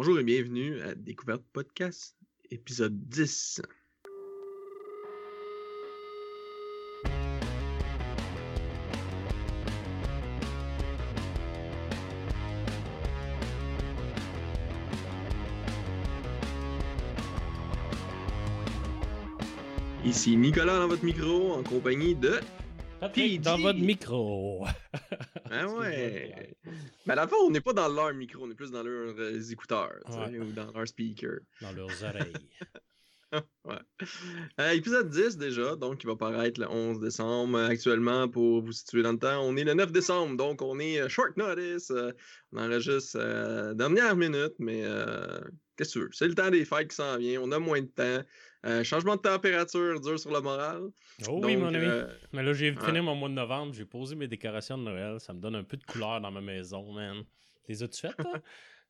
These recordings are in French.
Bonjour et bienvenue à Découverte Podcast, épisode 10. Ici Nicolas dans votre micro en compagnie de Patrick, dans votre micro? Ah ouais. Mais à la fois, on n'est pas dans leur micro, on est plus dans leurs euh, écouteurs Ouais. ou dans leur speaker. Dans leurs oreilles. ouais. Euh, épisode 10 déjà, donc il va paraître le 11 décembre. Actuellement, pour vous situer dans le temps, on est le 9 décembre, donc on est euh, short notice. euh, on enregistre euh, dernière minute, mais euh, qu'est-ce que tu veux? C'est le temps des fêtes qui s'en vient, on a moins de temps. Euh, changement de température dur sur le moral. Oh oui, Donc, mon ami. euh, Mais là, j'ai fini mon mois de novembre, j'ai posé mes décorations de Noël. Ça me donne un peu de couleur dans ma maison, man. Les as-tu faites, toi?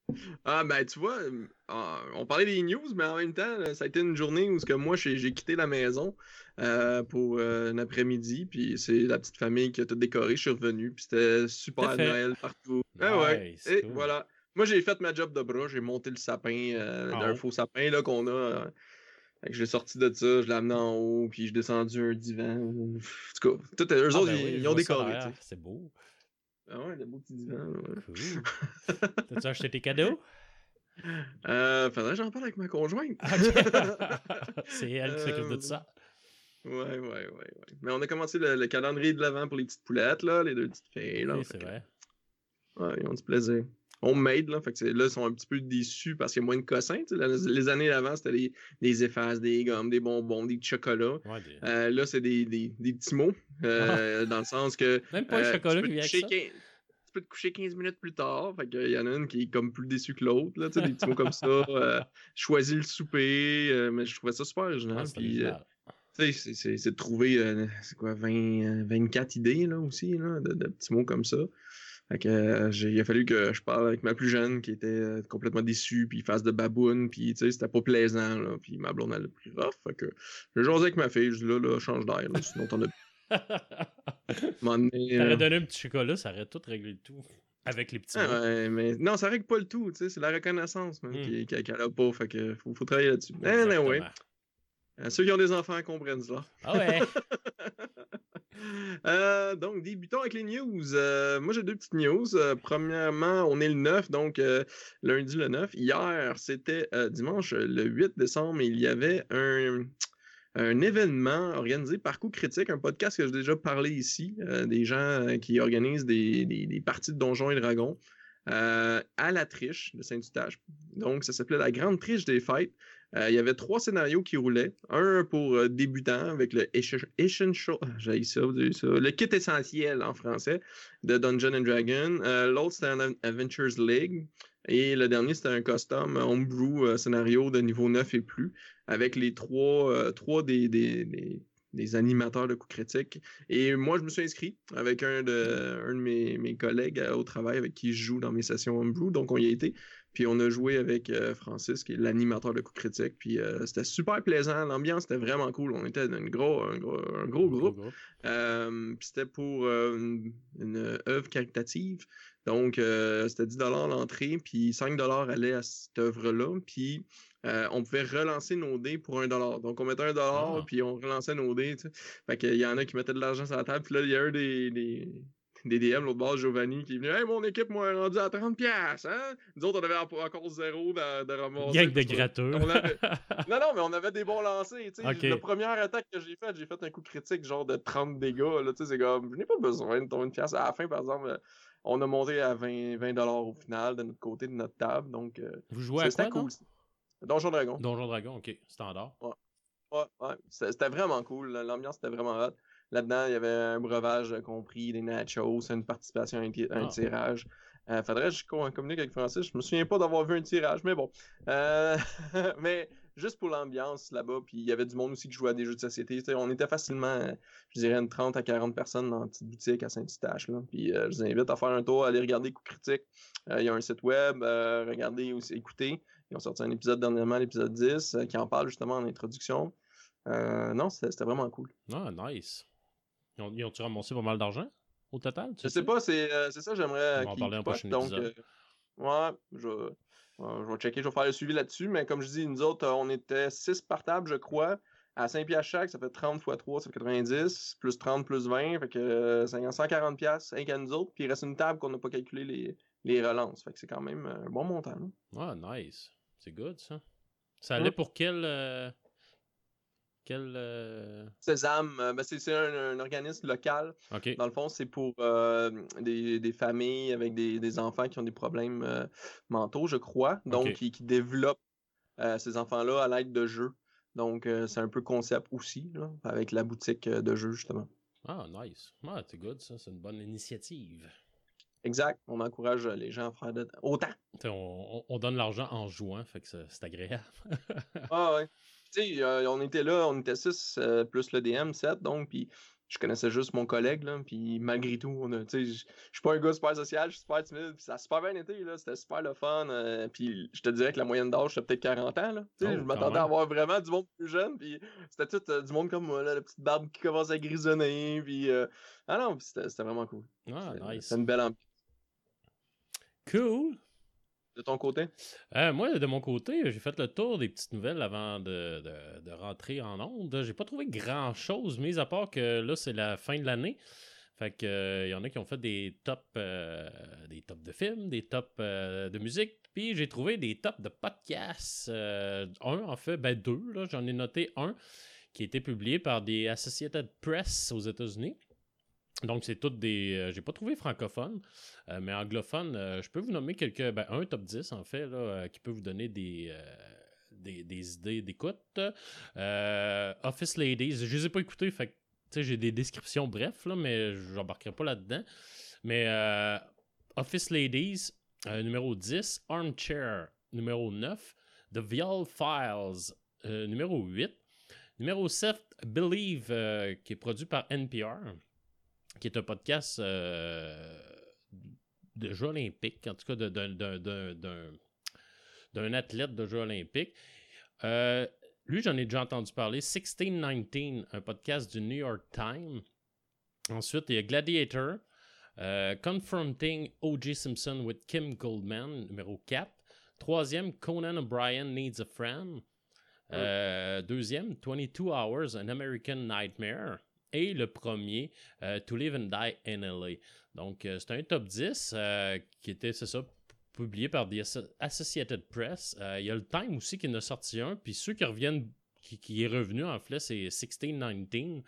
Ah ben tu vois, euh, ah, on parlait des news, mais en même temps, ça a été une journée où ce que moi j'ai quitté la maison euh, pour euh, un après-midi, puis c'est la petite famille qui a tout décoré, je suis revenu, puis c'était super. Noël partout. Ah ouais, et cool. voilà. Moi j'ai fait ma job de bras, j'ai monté le sapin, euh, haut. faux sapin là qu'on a. je l'ai sorti de ça, je l'ai amené en haut, puis je descendu un divan. En tout cas, tout, eux Ah, autres, ben ils, oui, ils je ont décoré. C'est beau. Ah ouais, des beaux petits divans. ouais. Cool. T'as-tu acheté tes cadeaux? Euh, faudrait que j'en parle avec ma conjointe. Ah. C'est elle qui s'occupe de Euh, ça. Ouais, ouais, ouais, ouais. Mais on a commencé le, le calendrier de l'avant pour les petites poulettes, là, les deux petites filles. Là, Oui, c'est vrai. Ouais, ils ont du plaisir. Homemade, là. Fait que là, ils sont un petit peu déçus parce qu'il y a moins de cossins. Les années d'avant, c'était des, des effaces, des gommes, des bonbons, des chocolats. Ouais, des- Euh, là, c'est des, des, des petits mots. euh, dans le sens que. Même pas le euh, chocolat qui te vient avec coucher ça. 15 Tu peux te coucher 15 minutes plus tard. Fait qu'il y en a une qui est comme plus déçue que l'autre. là, Des petits mots comme ça. Choisis le souper. mais je trouvais ça super original. Ouais, c'est de trouver, euh, c'est quoi, 20, euh, 24 idées, là, aussi, là, de, de petits mots comme ça. Fait que, euh, j'ai- il a fallu que je parle avec ma plus jeune, qui était euh, complètement déçue, puis fasse de baboune, puis, tu sais, c'était pas plaisant, là, puis ma blonde, elle a pris rough, fait que, j'ai jasé avec ma fille, je dis, là, là, change d'air, là, sinon t'en as moment donné, T'aurais euh, donné un petit chocolat, ça aurait tout réglé le tout. Avec les petits ah, mots. ouais, mais non, ça règle pas le tout, tu sais, c'est la reconnaissance, qui- qui- qu'elle a pas, fait que, faut, faut travailler là-dessus. Anyway, euh, ceux qui ont des enfants comprennent ça. Ah ouais. Euh, donc, débutons avec les news. Euh, moi, j'ai deux petites news. Euh, premièrement, on est le 9, donc euh, lundi le 9. Hier, c'était euh, dimanche le 8 décembre, et il y avait un, un événement organisé par Coup Critique, un podcast que j'ai déjà parlé ici, euh, des gens euh, qui organisent des, des- des parties de Donjons et Dragons euh, à la triche de Saint-Eustache. Donc, ça s'appelait la Grande Triche des Fêtes. Euh, il y avait trois scénarios qui roulaient. Un pour euh, débutants avec ah, le kit essentiel en français de Dungeon and Dragon. Euh, L'autre c'était un Adventures League. Et le dernier c'était un custom homebrew scénario de niveau 9 et plus avec les trois, trois des, des, des- animateurs de coups critiques. Et moi, je me suis inscrit avec un de, un de mes, mes collègues au travail avec qui je joue dans mes sessions homebrew. Donc, on y a été. Puis on a joué avec euh, Francis, qui est l'animateur de coups critiques. Puis euh, c'était super plaisant. L'ambiance était vraiment cool. On était un gros, un gros, un gros groupe. Euh, puis c'était pour une, une œuvre caritative. Donc, c'était 10 l'entrée, puis 5 allait à cette œuvre-là. Puis, on pouvait relancer nos dés pour 1 Donc, on mettait 1 Ah. puis on relançait nos dés. tu sais. Fait qu'il y en a qui mettaient de l'argent sur la table. Puis là, il y a un des, des, des DM, l'autre bord, Giovanni, qui est venu Hey, mon équipe m'a rendu à 30$, hein? Nous autres, on avait en- encore zéro de, de ramasser. Gang de gratteux. Avait- Non, non, mais on avait des bons lancers. tu sais. Ok. Le premier attaque que j'ai fait, j'ai fait un coup critique genre de 30 dégâts. Là, tu sais, c'est comme, je n'ai pas besoin de ton une pièce. À la fin, par exemple, euh, on a monté à 20, 20 au final de notre côté de notre table. Donc, euh, Vous jouez à quoi, cool. Donjon Dragon. Donjon Dragon, ok. Standard. Ouais, ouais. C'était c'était vraiment cool. L'ambiance était vraiment hot. Là-dedans, il y avait un breuvage euh, compris, des nachos, une participation à un, Ah. tirage. Euh, faudrait que je co- communique avec Francis. Je me souviens pas d'avoir vu un tirage, mais bon. Euh, mais juste pour l'ambiance là-bas, puis il y avait du monde aussi qui jouait à des jeux de société. On était facilement, euh, je dirais, une 30 à 40 personnes dans une petite boutique à Saint-Eustache. Puis euh, je vous invite à faire un tour, aller regarder Coup Critique. Il y a un site web, regardez aussi, écoutez. Ils ont sorti un épisode dernièrement, l'épisode 10, euh, qui en parle justement en introduction. Non, c'était vraiment cool. Ah, nice. Ils ont- ils ont-tu ramassé pas mal d'argent au total? Je sais? pas, c'est euh, c'est ça, j'aimerais On va en parler postent, prochain donc, épisode. euh, ouais, je, je vais checker, je vais faire le suivi là-dessus, mais comme je dis, nous autres, on était 6 par table, je crois. À 5 piastres chaque, ça fait 30 x 3, ça fait 90, plus 30, plus 20, fait que 140 piastres, un qu'à nous autres, puis il reste une table qu'on n'a pas calculé les, les relances, fait que c'est quand même un bon montant. Ah, nice. C'est good, ça. Ça allait pour quel... Quel... Euh... Sésame, euh, ben c'est un, organisme local. Dans le fond, c'est pour euh, des, des, familles avec des, des, enfants qui ont des problèmes mentaux, je crois, donc qui, qui développent ces enfants-là à l'aide de jeux. Donc, c'est un peu concept aussi, là, avec la boutique de jeux, justement. Ah, nice. Ah, c'est good, ça. C'est une bonne initiative. Exact. On encourage les gens à faire autant. On, on, donne l'argent en jouant, fait que c'est agréable. ah, ouais. Tu sais, on était là, on était 6 plus le DM, 7, donc, puis je connaissais juste mon collègue, là, puis malgré tout, on je suis pas un gars super social, je suis super timide, puis ça a super bien été, là, c'était super le fun, euh, puis je te dirais que la moyenne d'âge, c'était peut-être 40 ans, là, oh, je m'attendais à avoir vraiment du monde plus jeune, puis c'était tout euh, du monde comme moi, là, la petite barbe qui commence à grisonner, puis euh, ah non, c'était vraiment cool. Ah, nice. C'est une belle ambiance. Cool de ton côté? Euh, moi, de mon côté, j'ai fait le tour des petites nouvelles avant de, rentrer en onde. J'ai pas trouvé grand chose, mis à part que là, c'est la fin de l'année. Fait que il euh, y en a qui ont fait des tops euh, des de films, des tops de musique, puis j'ai trouvé des tops de podcasts. un en fait, ben deux, j'en ai noté un qui a été publié par des Associated Press aux États-Unis. Donc, c'est toutes des. Euh, j'ai pas trouvé francophone, euh, mais anglophone, euh, je peux vous nommer quelques. Ben, un top 10, en fait, là, qui peut vous donner des. Des, idées d'écoute. Office Ladies, je les ai pas écoutés, fait j'ai des descriptions bref, là, mais j'embarquerai pas là-dedans. Mais Office Ladies, numéro 10, Armchair, numéro 9, The Viol Files, numéro 8, numéro 7, Believe, qui est produit par NPR qui est un podcast euh, de jeux olympiques, en tout cas d'un athlète de jeux olympiques. Euh, lui, j'en ai déjà entendu parler. 1619, un podcast du New York Times. Ensuite, il y a Gladiator. Euh, Confronting O.J. Simpson with Kim Goldman, numéro 4. Troisième, Conan O'Brien Needs a Friend. deuxième, 22 Hours, An American Nightmare et le premier, euh, To Live and Die in LA. Donc, euh, c'est un top 10 euh, qui était, c'est ça, publié par The Associated Press. Il y a le Time aussi qui en a sorti un, puis ceux qui reviennent, qui, est revenu en fait, c'est 1619.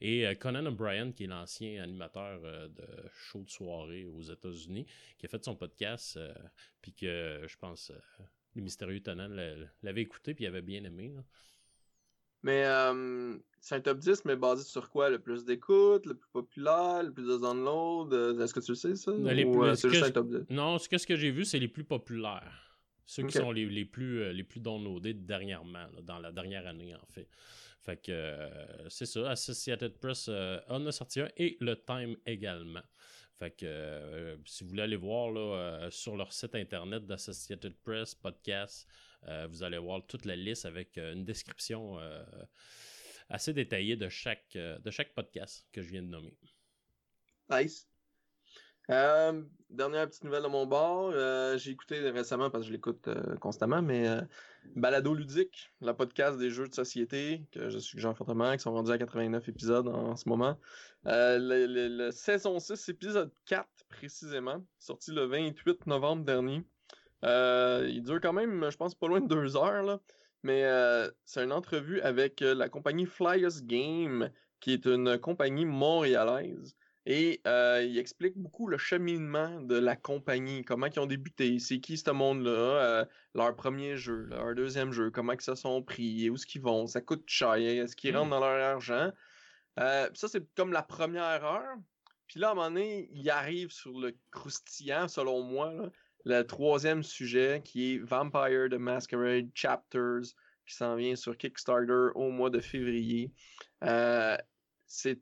Et Conan O'Brien, qui est l'ancien animateur de show de soirée aux États-Unis, qui a fait son podcast, puis que je pense les Mystérieux Tenants l'avaient écouté, puis il avait bien aimé. Mais euh, c'est un top 10, mais basé sur quoi? Le plus d'écoute, le plus populaire, le plus de download euh, Est-ce que tu le sais, ça? Euh, c'est juste un top 10 Non, ce que, ce que j'ai vu, c'est les plus populaires. Ceux qui sont les, les, plus, les plus downloadés dernièrement, dans la dernière année, en fait. Fait que c'est ça. Associated Press en a sorti un et le Time également. Fait que si vous voulez aller voir là, sur leur site internet d'Associated Press, podcast, euh, vous allez voir toute la liste avec euh, une description euh, assez détaillée de chaque, podcast que je viens de nommer. Nice. dernière petite nouvelle de mon bord. j'ai écouté récemment parce que je l'écoute constamment, mais Balado Ludique, la podcast des jeux de société que je suggère fortement, qui sont rendus à 89 épisodes en, ce moment. le, saison 6, épisode 4 précisément, sorti le 28 novembre dernier. Euh, il dure quand même, je pense, pas loin de deux heures, là. mais euh, c'est une entrevue avec euh, la compagnie Flyers Game, qui est une compagnie montréalaise. Et il explique beaucoup le cheminement de la compagnie, comment ils ont débuté, c'est qui ce monde-là, leur premier jeu, leur deuxième jeu, comment ils se sont pris, où est-ce qu'ils vont, ça coûte cher, est-ce qu'ils rentrent mmh. dans leur argent. ça, c'est comme la première heure. Puis là, à un moment donné, il arrive sur le croustillant, selon moi, là, le troisième sujet qui est Vampire the Masquerade Chapters qui s'en vient sur Kickstarter au mois de février. Euh, c'est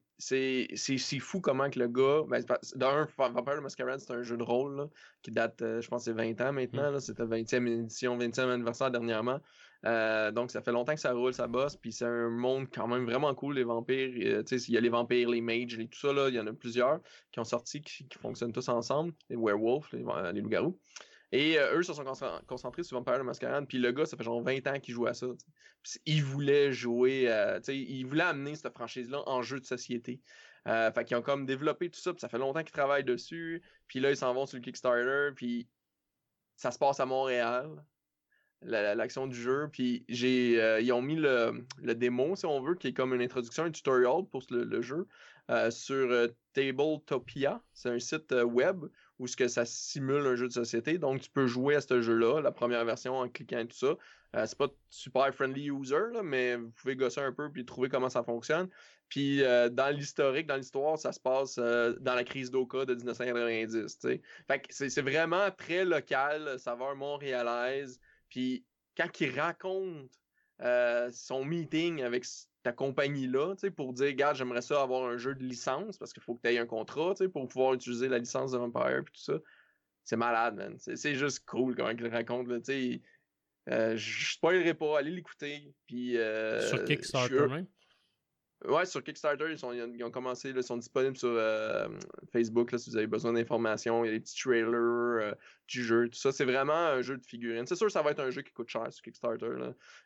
fou comment que le gars. Ben, D'un, Vampire the Masquerade, c'est un jeu de rôle qui date, euh, je pense, c'est 20 ans maintenant. Mm. C'était 20e édition, 20e anniversaire dernièrement. Euh, donc, ça fait longtemps que ça roule, ça bosse. Puis c'est un monde quand même vraiment cool, les vampires. il y a les vampires, les mages, et tout ça. Il y en a plusieurs qui ont sorti, qui, fonctionnent tous ensemble. Les werewolves, les loups-garous. Et eux se sont concentrés sur Vampire the Masquerade, puis le gars, ça fait genre 20 ans qu'il joue à ça. il voulait jouer, il voulait amener cette franchise-là en jeu de société. fait qu'ils ont comme développé tout ça, puis ça fait longtemps qu'ils travaillent dessus. Puis là, ils s'en vont sur le Kickstarter, puis ça se passe à Montréal l'action du jeu. Puis j'ai, euh, ils ont mis le, le, démo, si on veut, qui est comme une introduction, un tutorial pour le, jeu euh, sur euh, Tabletopia. C'est un site web où ce que ça simule un jeu de société. Donc tu peux jouer à ce jeu-là, la première version en cliquant et tout ça. c'est pas super friendly user, mais vous pouvez gosser un peu puis trouver comment ça fonctionne. Puis dans l'historique, dans l'histoire, ça se passe dans la crise d'Oka de 1990. Fait que c'est vraiment très local, saveur montréalaise. Puis quand il raconte euh, son meeting avec ta compagnie-là, pour dire, regarde, j'aimerais ça avoir un jeu de licence, parce qu'il faut que tu aies un contrat, pour pouvoir utiliser la licence de Vampire et tout ça. C'est malade, man. C'est juste cool comment il raconte, là, tu sais. Euh, je spoilerai pas, allez l'écouter. Puis, euh, Sur Kickstarter même? Ouais, sur Kickstarter, ils, sont, ont commencé, ils sont disponibles sur euh, Facebook là, si vous avez besoin d'informations. Il y a des petits trailers euh, du jeu, tout ça. C'est vraiment un jeu de figurines. C'est sûr que ça va être un jeu qui coûte cher sur Kickstarter.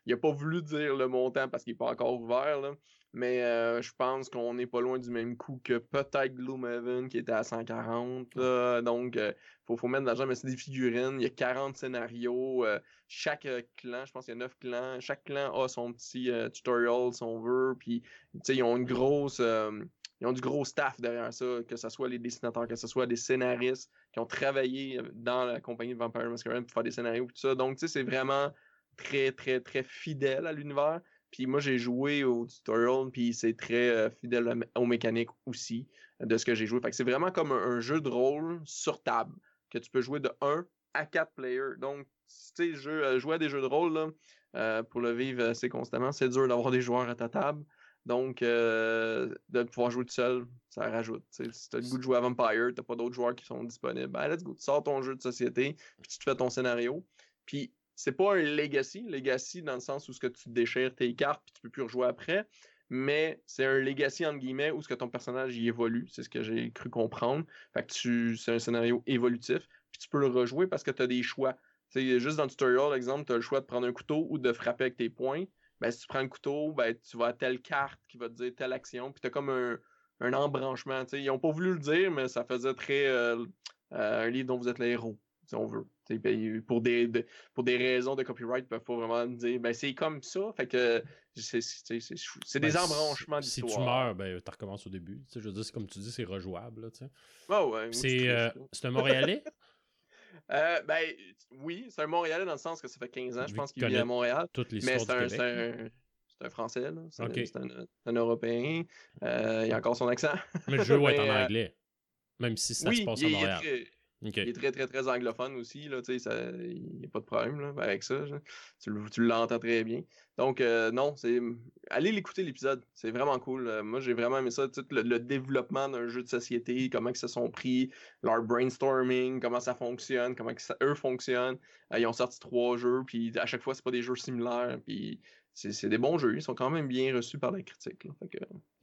Il n'a pas voulu dire le montant parce qu'il n'est pas encore ouvert. Là. Mais euh, je pense qu'on n'est pas loin du même coût que peut-être Gloomhaven qui était à 140. Donc, il faut, faut mettre de l'argent, mais c'est des figurines. Il y a 40 scénarios. chaque clan, je pense qu'il y a 9 clans. Chaque clan a son petit tutorial si on veut. Puis, ils ont une grosse. ils ont du gros staff derrière ça, que ce soit les dessinateurs, que ce soit des scénaristes qui ont travaillé dans la compagnie de Vampire Masquerade pour faire des scénarios et tout ça. Donc, tu sais, c'est vraiment très, très, très fidèle à l'univers. Puis moi, j'ai joué au tutorial, puis c'est très euh, fidèle aux mécaniques aussi de ce que j'ai joué. Fait que c'est vraiment comme un, jeu de rôle sur table que tu peux jouer de 1 à 4 players. Donc, tu sais, euh, jouer à des jeux de rôle, là, euh, pour le vivre assez constamment, c'est dur d'avoir des joueurs à ta table. Donc, de pouvoir jouer tout seul, ça rajoute. si tu as le goût de jouer à Vampire, tu pas d'autres joueurs qui sont disponibles, ben let's go, tu sors ton jeu de société, puis tu te fais ton scénario. Puis c'est pas un legacy, legacy dans le sens où ce que tu déchires tes cartes puis tu peux plus rejouer après, mais c'est un legacy entre guillemets où ce que ton personnage y évolue, c'est ce que j'ai cru comprendre. Fait que tu c'est un scénario évolutif, puis tu peux le rejouer parce que tu as des choix. C'est juste dans le tutorial, exemple, tu as le choix de prendre un couteau ou de frapper avec tes poings. Ben, si tu prends le couteau, ben, tu vas à telle carte qui va te dire telle action, puis tu as comme un, un embranchement. Ils n'ont pas voulu le dire, mais ça faisait très euh, euh, un livre dont vous êtes le héros si on veut. Ben, pour, des, pour des raisons de copyright, il faut vraiment dire ben c'est comme ça. Fait que c'est des ben, embranchements d'histoire. Si tu meurs, ben tu recommences au début. je veux dire, comme tu dis, c'est rejouable. ouais, c'est euh, un Montréalais? euh, ben oui, c'est un Montréalais dans le sens que ça fait 15 ans, je pense qu'il vit à Montréal. mais c'est un, c'est un Français, c'est un, Européen. Euh, il a encore son accent. mais le jeu va être en euh, anglais. Même si ça se passe à Montréal. Il est très, très, très anglophone aussi. Il n'y a pas de problème là, avec ça. Tu, l'entends très bien. Donc, euh, non, c'est allez l'écouter l'épisode. C'est vraiment cool. Euh, moi, j'ai vraiment aimé ça. Tout le, développement d'un jeu de société, comment que ça sont pris, leur brainstorming, comment ça fonctionne, comment ça, eux fonctionnent. Euh, ils ont sorti trois jeux, puis à chaque fois, c'est pas des jeux similaires. Puis c'est des bons jeux. Ils sont quand même bien reçus par la critique.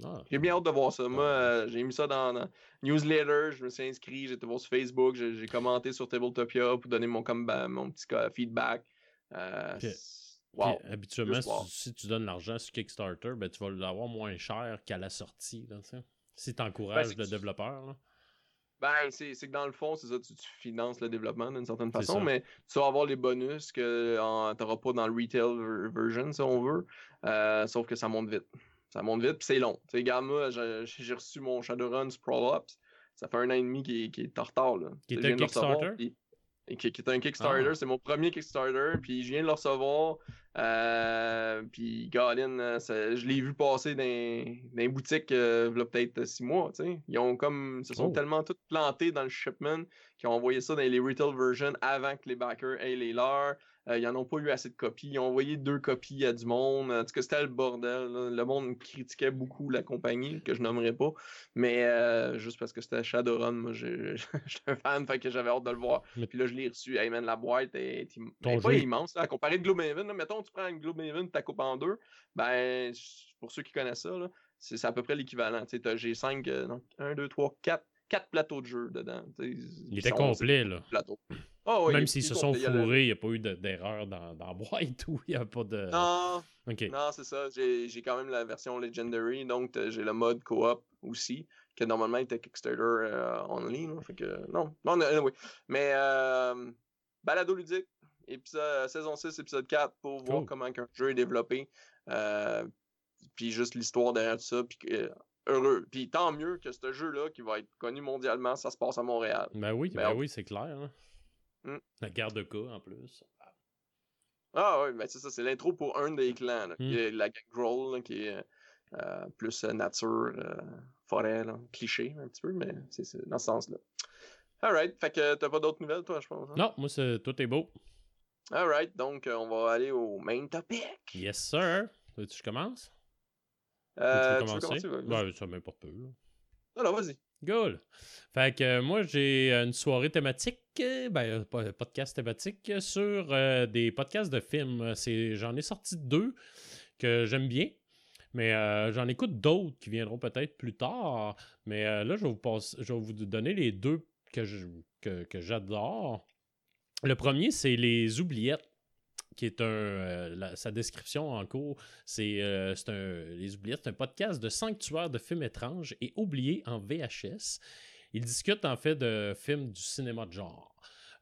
Ah. J'ai bien hâte de voir ça. Moi, euh, j'ai mis ça dans, newsletter. Je me suis inscrit. J'ai été voir sur Facebook. J'ai commenté sur Tabletopia pour donner mon, mon petit feedback. Euh, habituellement, si, tu donnes l'argent sur Kickstarter, ben, tu vas l'avoir moins cher qu'à la sortie. Là, si tu encourages ben, le développeur. Ben, c'est que dans le fond, c'est ça, tu, finances le développement d'une certaine façon, mais tu vas avoir les bonus que tu n'auras pas dans le retail version, si on veut. Euh, sauf que ça monte vite. Ça monte vite, puis c'est long. Tu sais, regarde, moi, j'ai reçu mon Shadowrun Sprawl Ops. Ça fait un an et demi qui est, est en retard. Là. Qui est un Kickstarter? Qui, est un Kickstarter. Ah. C'est mon premier Kickstarter. Puis je viens de le recevoir. Euh, puis Godin, euh, je l'ai vu passer dans, dans les boutiques euh, il y a peut-être six mois. Ils ont comme. se sont oh. tellement tous plantés dans le shipment qu'ils ont envoyé ça dans les retail versions avant que les backers aient les leurs. Euh, ils n'en ont pas eu assez de copies. Ils ont envoyé deux copies à du monde. En tout cas, c'était le bordel. Le monde critiquait beaucoup la compagnie, que je nommerai pas. Mais euh, juste parce que c'était Shadowrun, moi, j'étais un fan, fait que j'avais hâte de le voir. Puis là, je l'ai reçu. Hey man, la boîte est, pas immense. À comparer de Gloomhaven, mettons, tu prends une Gloomhaven, tu la coupes en deux. Ben, pour ceux qui connaissent ça, c'est à peu près l'équivalent. J'ai 5, 1, 2, 3, 4 quatre plateaux de jeu dedans. Il était complet, là. Oh, Même s'ils se sont fourrés, il n'y a, pas eu d'erreur dans, dans boîte ou il n'y a pas de. Non, non c'est ça. J'ai quand même la version Legendary, donc j'ai le mode co-op aussi, que normalement était Kickstarter euh, only. fait que, non, non, oui. Mais euh, balado ludique, épisode, saison 6, épisode 4, pour voir comment un jeu est développé. Euh, puis juste l'histoire derrière tout ça. Puis heureux. Puis tant mieux que ce jeu-là, qui va être connu mondialement, ça se passe à Montréal. Ben oui, ben, ben oui, c'est clair. Hein. Mmh. La garde de cas en plus. Ah oui, ben c'est ça, c'est l'intro pour un des clans. Là, mmh. la gang Groll, qui est euh, plus euh, nature, euh, forêt, cliché un petit peu, mais c'est dans ce sens-là. Alright, fait que t'as pas d'autres nouvelles, toi, je pense. Hein? Non, moi, tout est beau. Alright, donc on va aller au main topic. Yes, sir. Tu je commence? Euh, tu veux commencer? Ouais, ça m'importe peu. Alors, vas-y. Cool. Fait que moi, j'ai une soirée thématique, ben, pas podcast thématique, sur des podcasts de films. J'en ai sorti deux que j'aime bien. Mais j'en écoute d'autres qui viendront peut-être plus tard. Mais là, je vais, vous je vais vous donner les deux que, j'adore. Le premier, c'est Les Oubliettes qui est un. Euh, sa description en cours, c'est euh, un. Les Oubliettes, c'est un podcast de sanctuaire de films étranges et oubliés en VHS. Il discute en fait de films du cinéma de genre.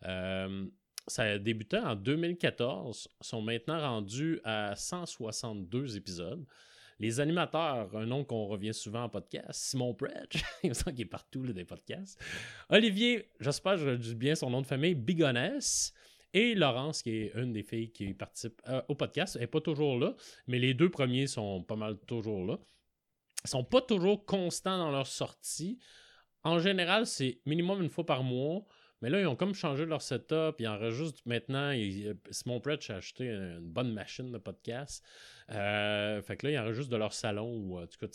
Euh, ça a débuté en 2014, sont maintenant rendus à 162 épisodes. Les animateurs, un nom qu'on revient souvent en podcast, Simon Predge, il me semble qu'il est partout là, des podcasts. Olivier, j'espère que je dis bien son nom de famille, Bigonès. Et Laurence, qui est une des filles qui participe euh, au podcast, n'est pas toujours là, mais les deux premiers sont pas mal toujours là. Ils sont pas toujours constants dans leur sortie. En général, c'est minimum une fois par mois. Mais là, ils ont comme changé leur setup. Ils enregistrent maintenant. Simon Pretch a acheté une bonne machine de podcast. Euh, fait que là, ils enregistrent de leur salon. Ou en tout cas,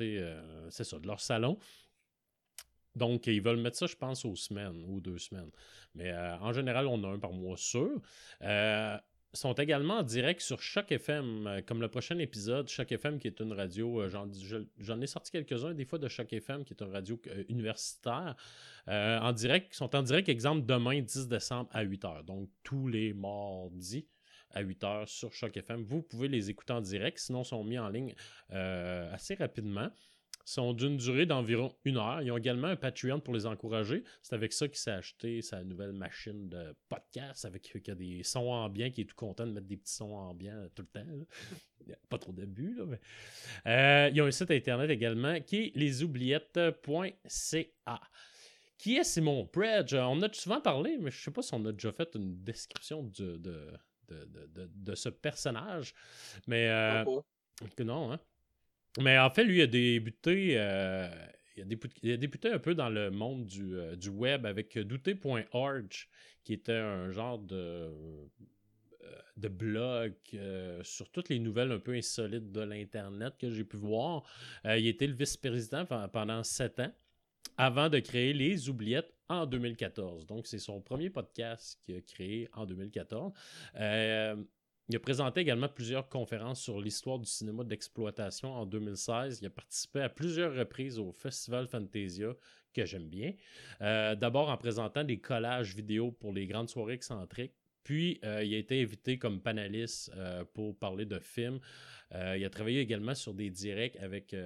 euh, c'est ça, de leur salon. Donc, ils veulent mettre ça, je pense, aux semaines ou deux semaines. Mais euh, en général, on a un par mois sûr. Euh, sont également en direct sur Choc FM, euh, comme le prochain épisode, Choc FM qui est une radio, j'en ai sorti quelques-uns des fois de Choc FM qui est une radio universitaire, en direct, sont en direct, exemple, demain 10 décembre à 8h, donc tous les mardis à 8h sur Choc FM. Vous pouvez les écouter en direct, sinon ils sont mis en ligne assez rapidement sont d'une durée d'environ une heure. Ils ont également un Patreon pour les encourager. C'est avec ça qu'il s'est acheté sa nouvelle machine de podcast avec qui a des sons ambiants, qui est tout content de mettre des petits sons ambiants tout le temps. Pas trop d'abus, là. Mais... Euh, ils ont un site internet également qui est lesoubliettes.ca. Qui est Simon Predge? On a souvent parlé, mais je ne sais pas si on a déjà fait une description de, de, ce personnage. Mais euh, non, hein? Mais en fait, lui, a débuté. Euh, il, a débuté, un peu dans le monde du, euh, web avec douté.org, qui était un genre de, euh, de blog sur toutes les nouvelles un peu insolites de l'Internet que j'ai pu voir. il était le vice-président pendant sept ans avant de créer Les Oubliettes en 2014. Donc, c'est son premier podcast qu'il a créé en 2014. Il a présenté également plusieurs conférences sur l'histoire du cinéma d'exploitation en 2016. Il a participé à plusieurs reprises au Festival Fantasia, que j'aime bien. Euh, d'abord en présentant des collages vidéo pour les grandes soirées excentriques. Puis, euh, il a été invité comme panéliste euh, pour parler de films. il a travaillé également sur des directs avec.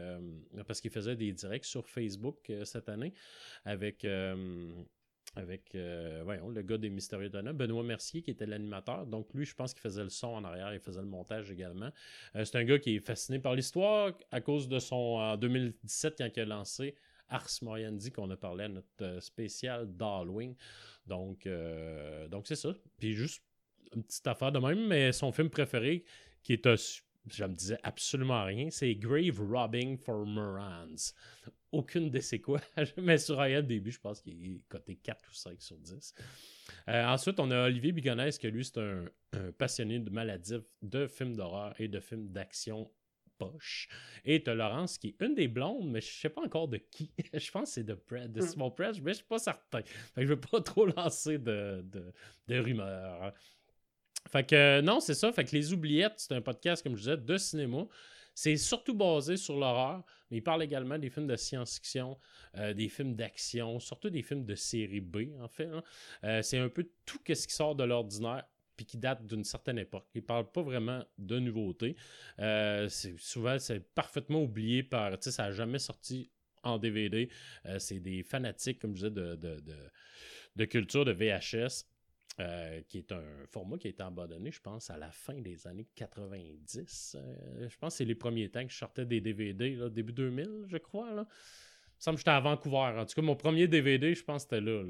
parce qu'il faisait des directs sur Facebook cette année avec avec euh, le gars des Mystérieux Donna, Benoît Mercier, qui était l'animateur. Donc, lui, je pense qu'il faisait le son en arrière, il faisait le montage également. Euh, c'est un gars qui est fasciné par l'histoire à cause de son. En 2017, quand il a lancé Ars Moriendi, qu'on a parlé à notre euh, spécial d'Halloween. Donc, donc c'est ça. Puis, juste une petite affaire de même, mais son film préféré, qui est je me disais absolument rien, c'est Grave Robbing for Morans aucune de c'est quoi. Mais sur début, je pense qu'il est coté 4 ou 5 sur 10. Euh, ensuite, on a Olivier Bigonès, que lui, c'est un, passionné de maladif, de films d'horreur et de films d'action poche? Et tu as Laurence, qui est une des blondes, mais je sais pas encore de qui. je pense que c'est de, de hmm. Simon Press, mais je suis pas certain. Fait que je veux pas trop lancer de, de, rumeurs. Fait que non, c'est ça. Fait que Les Oubliettes, c'est un podcast, comme je disais, de cinéma. C'est surtout basé sur l'horreur, mais il parle également des films de science-fiction, euh, des films d'action, surtout des films de série B, en fait. Hein. Euh, c'est un peu tout ce qui sort de l'ordinaire puis qui date d'une certaine époque. Il parle pas vraiment de nouveautés. Euh, souvent, c'est parfaitement oublié par... Tu sais, ça n'a jamais sorti en DVD. c'est des fanatiques, comme je disais, de culture de VHS euh, qui est un format qui a été abandonné, je pense, à la fin des années 90. Euh, je pense que c'est les premiers temps que je sortais des DVD, début 2000, je crois. Il me semble que j'étais à Vancouver. En tout cas, mon premier DVD, je pense c'était là.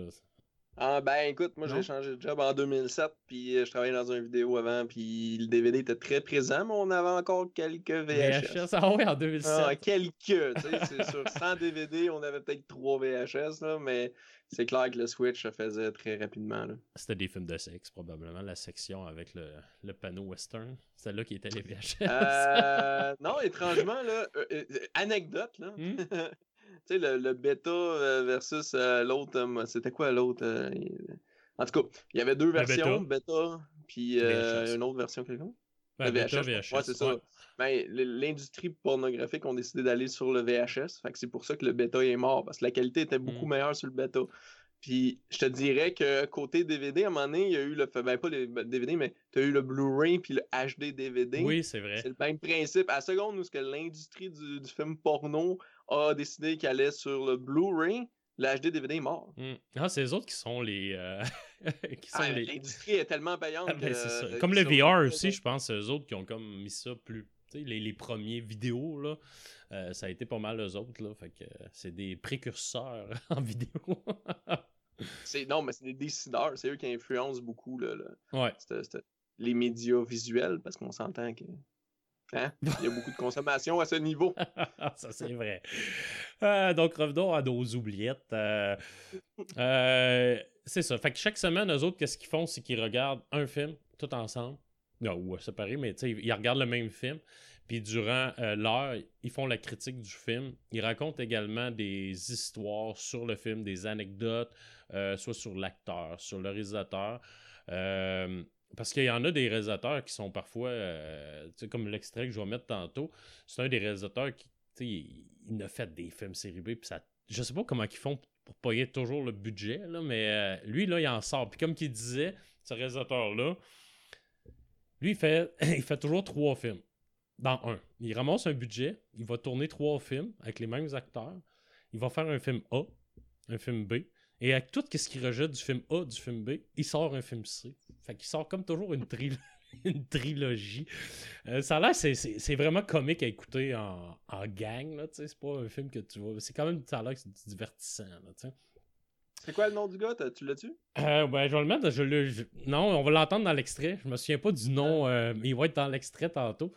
Ah ben écoute, moi j'ai changé de job en 2007, puis euh, je travaillais dans une vidéo avant, puis le DVD était très présent, mais on avait encore quelques VHS. VHS, ah oui, en 2007. Ah, quelques, tu sais, c'est sur 100 DVD, on avait peut-être 3 VHS, là, mais c'est clair que le Switch se faisait très rapidement. C'était des films de sexe, probablement, la section avec le, le panneau western. C'est là qui était les VHS. Euh, non, étrangement, là, euh, anecdote, là. Hmm? Tu sais, le, le, bêta euh, versus euh, l'autre, euh, c'était quoi l'autre En tout cas, il y avait deux versions, bêta, puis une autre version quelconque. Ouais, VHS. VHS. Ouais, c'est ça. Ben, l'industrie pornographique ont décidé d'aller sur le VHS. Fait que c'est pour ça que le bêta est mort, parce que la qualité était beaucoup mm. meilleure sur le bêta. Puis je te dirais que côté DVD, à un moment donné, il y a eu le. Ben, pas le DVD, mais tu as eu le Blu-ray puis le HD DVD. Oui, c'est vrai. C'est le même principe. À la seconde où l'industrie du, du, film porno a décidé qu'elle allait sur le Blu-ray, le HD DVD est mort. Hmm. Ah, c'est les autres qui sont les. Euh, ah, L'industrie est tellement payante. Ah, ben, comme le VR aussi, je pense, c'est eux autres qui ont comme mis ça plus. Les, les premiers vidéos, là, euh, ça a été pas mal eux autres. Là, fait que c'est des précurseurs en vidéo. non, mais c'est des décideurs. C'est eux qui influencent beaucoup là, Ouais. les médias visuels, parce qu'on s'entend que Hein? Il y a beaucoup de consommation à ce niveau. ça, c'est vrai. Euh, donc, revenons à nos oubliettes. Euh, euh, c'est ça. Fait que chaque semaine, eux autres, qu'est-ce qu'ils font? C'est qu'ils regardent un film tout ensemble. Non, ou séparés, mais ils regardent le même film. Puis durant l'heure, ils font la critique du film. Ils racontent également des histoires sur le film, des anecdotes, soit sur l'acteur, sur le réalisateur. Parce qu'il y en a des réalisateurs qui sont parfois, euh, comme l'extrait que je vais mettre tantôt, c'est un des réalisateurs qui, il, il, a fait des films série B, puis ça, je sais pas comment ils font pour payer toujours le budget, là, mais euh, lui, là, il en sort. Puis comme il disait, ce réalisateur-là, lui, il fait, il fait toujours trois films dans un. Il ramasse un budget, il va tourner trois films avec les mêmes acteurs, il va faire un film A, un film B, et avec tout ce qu'il rejette du film A, du film B, il sort un film C. Fait qu'il sort comme toujours une, une trilogie. Euh, ça a l'air, c'est vraiment comique à écouter en, en gang. C'est pas un film que tu vois. C'est quand même, ça a l'air que c'est divertissant. c'est quoi le nom du gars? Tu l'as-tu? Euh, ben, je vais le mettre. Je le, Non, on va l'entendre dans l'extrait. Je me souviens pas du nom, euh, mais il va être dans l'extrait tantôt.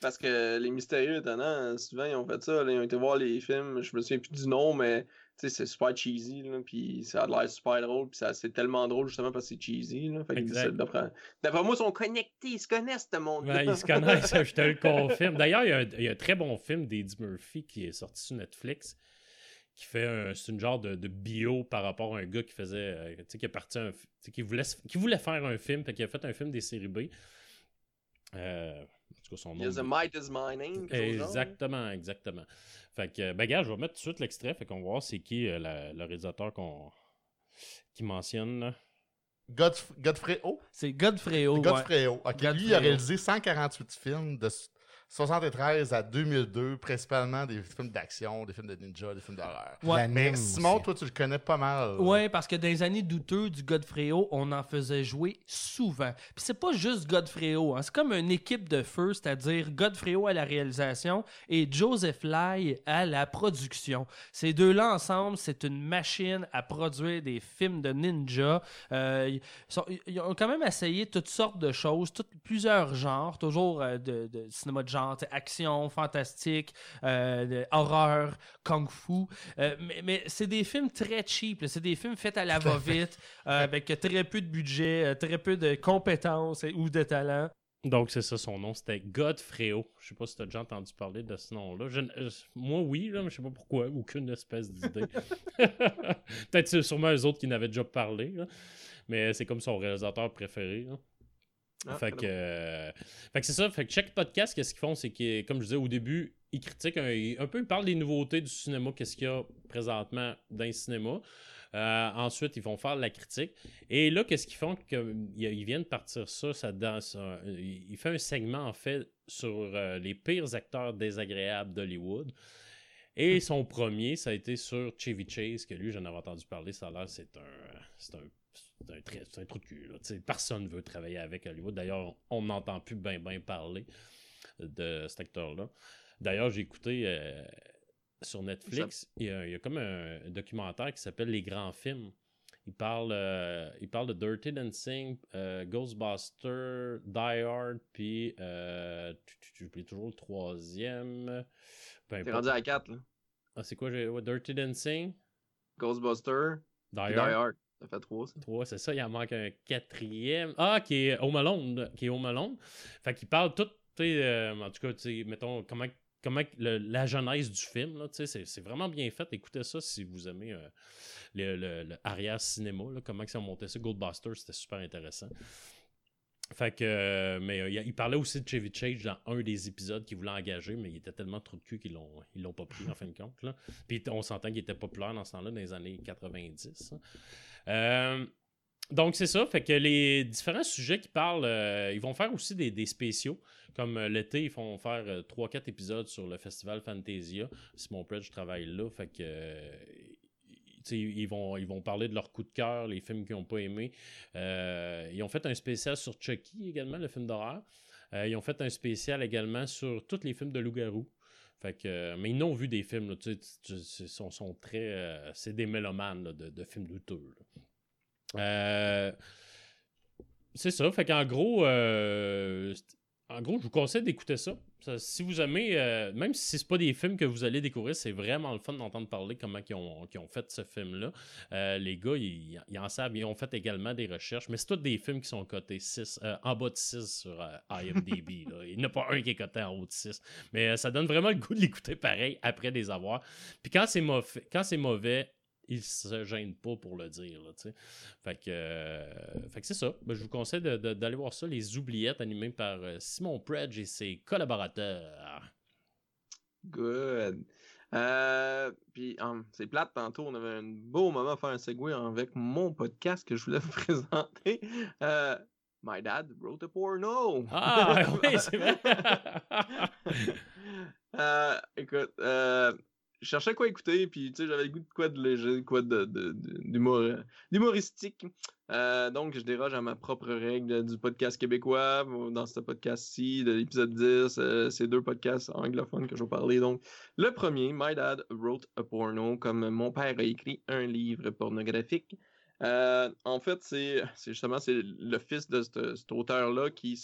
Parce que les mystérieux étonnants, souvent, ils ont fait ça. ils ont été voir les films. Je me souviens plus du nom, mais c'est super cheesy, là, puis ça a l'air super drôle, puis c'est tellement drôle justement parce que c'est cheesy. Là, d'après moi, ils sont connectés, ils se connaissent, ce monde-là. ils se connaissent, je te le confirme. D'ailleurs, il y, a un très bon film d'Eddie Murphy qui est sorti sur Netflix qui fait un, c'est une genre de, bio par rapport à un gars qui faisait, euh, tu sais, qui est parti un, qui voulait, qui voulait faire un film, fait qu'il a fait un film des séries B. Euh, en tout cas, son nom. Might is my name. Exactement, exactement. Fait que, ben, gars, je vais mettre tout de suite l'extrait, fait qu'on va voir c'est qui euh, le réalisateur qu'on qui mentionne. Godfrey O? C'est Godfrey O. Godfrey O. Lui, il a réalisé 148 films de 73 à 2002, principalement des films d'action, des films de ninja, des films d'horreur. Ouais. Mais Simon, toi, tu le connais pas mal. Ouais, parce que dans les années douteux du Godfrey on en faisait jouer souvent. Puis c'est pas juste Godfrey hein. c'est comme une équipe de feu, c'est-à-dire Godfrey à la réalisation et Joseph Lai à la production. Ces deux-là ensemble, c'est une machine à produire des films de ninja. Euh, ils, ont quand même essayé toutes sortes de choses, plusieurs genres, toujours euh, de, de cinéma de genre action, fantastique, euh, horreur, kung-fu. Euh, mais, c'est des films très cheap. C'est des films faits à la va-vite, euh, avec très peu de budget, très peu de compétences ou de talent. Donc, c'est ça son nom, c'était Godfreo. Je sais pas si tu as déjà entendu parler de ce nom-là. moi, oui, là, mais je sais pas pourquoi. Aucune espèce d'idée. Peut-être sûrement eux autres qui n'avaient déjà parlé. Mais c'est comme son réalisateur préféré. Ah, fait, que, fait que c'est ça. Fait que chaque podcast, qu'est-ce qu'ils font, c'est que, comme je disais au début, ils critiquent un, peu, ils parlent des nouveautés du cinéma, qu'est-ce qu'il y a présentement dans le cinéma. Euh, ensuite, ils vont faire la critique. Et là, qu'est-ce qu'ils font? Ils viennent partir ça, ça danse. Il fait un segment, en fait, sur euh, les pires acteurs désagréables d'Hollywood. Et hmm. son premier, ça a été sur Chevy Chase, que lui, j'en avais entendu parler. Ça a l'air, c'est un, c'est un, c'est un, trou de cul. Personne ne veut travailler avec Hollywood. D'ailleurs, on n'entend plus bien ben parler de cet acteur-là. D'ailleurs, j'ai écouté euh, sur Netflix, il y, a, comme un, documentaire qui s'appelle Les grands films. Il parle, euh, il parle de Dirty Dancing, euh, Ghostbuster, Die Hard, puis j'oublie toujours le troisième. T'es rendu à 4, là. Ah, c'est quoi, Dirty Dancing? Ghostbuster, Die, Hard. Ça fait 3, ça. 3, c'est ça. Il en manque un quatrième. Ah, qui est Home Alone. Qui est Home Alone. Fait qu'il parle tout, sais, en tout cas, mettons, comment comment la genèse du film, c'est vraiment bien fait. Écoutez ça si vous aimez euh, le, arrière cinéma, comment ils ont monté ça. Goldbuster, c'était super intéressant. Fait que, euh, mais euh, il parlait aussi de Chevy Chase dans un des épisodes qu'il voulait engager, mais il était tellement trop de cul qu'ils l'ont, ils l'ont pas pris en fin de compte. Là. Puis on s'entend qu'il était populaire dans ce temps-là, dans les années 90. Donc c'est ça, fait que les différents sujets qui parlent, ils vont faire aussi des spéciaux. Comme euh, l'été, ils font faire 3-4 euh, épisodes sur le festival Fantasia. Simon Predge travaille là. Fait que. Euh, ils vont, ils vont parler de leur coup de cœur, les films qu'ils n'ont pas aimés. ils ont fait un spécial sur Chucky également, le film d'horreur. Ils ont fait un spécial également sur tous les films de loup-garou. Fait que, mais ils n'ont vu des films, ils sont, sont, très. c'est des mélomanes de, de, films douteux. c'est ça. Fait qu'en gros, en gros, je vous conseille d'écouter ça. Si vous aimez, euh, même si c'est pas des films que vous allez découvrir, c'est vraiment le fun d'entendre parler comment ils ont, ont, fait ce film-là. Euh, les gars, ils, en savent, ils ont fait également des recherches, mais c'est tous des films qui sont cotés 6, euh, en bas de 6 sur IMDb. Il n'y en a pas un qui est coté en haut de 6. Mais ça donne vraiment le goût de l'écouter pareil après les avoir. Puis quand c'est mauvais, quand c'est mauvais il se gêne pas pour le dire. fait que, euh, fait que c'est ça. Ben, je vous conseille d'aller voir ça, Les Oubliettes, animées par euh, Simon Predge et ses collaborateurs. Good. Euh, puis, um, c'est plate, tantôt, on avait un beau moment à faire un segway avec mon podcast que je voulais vous présenter. My dad wrote a porno. Ah, oui, c'est vrai. écoute, je cherchais quoi écouter, puis j'avais le goût de quoi de léger, quoi de, d'humoristique. Euh, donc, je déroge à ma propre règle du podcast québécois dans ce podcast-ci, de l'épisode 10. Euh, deux podcasts anglophones que je vais parler. Donc, le premier, My Dad Wrote a Porno, comme mon père a écrit un livre pornographique. Euh, en fait, c'est justement c'est le fils de cet, auteur-là qui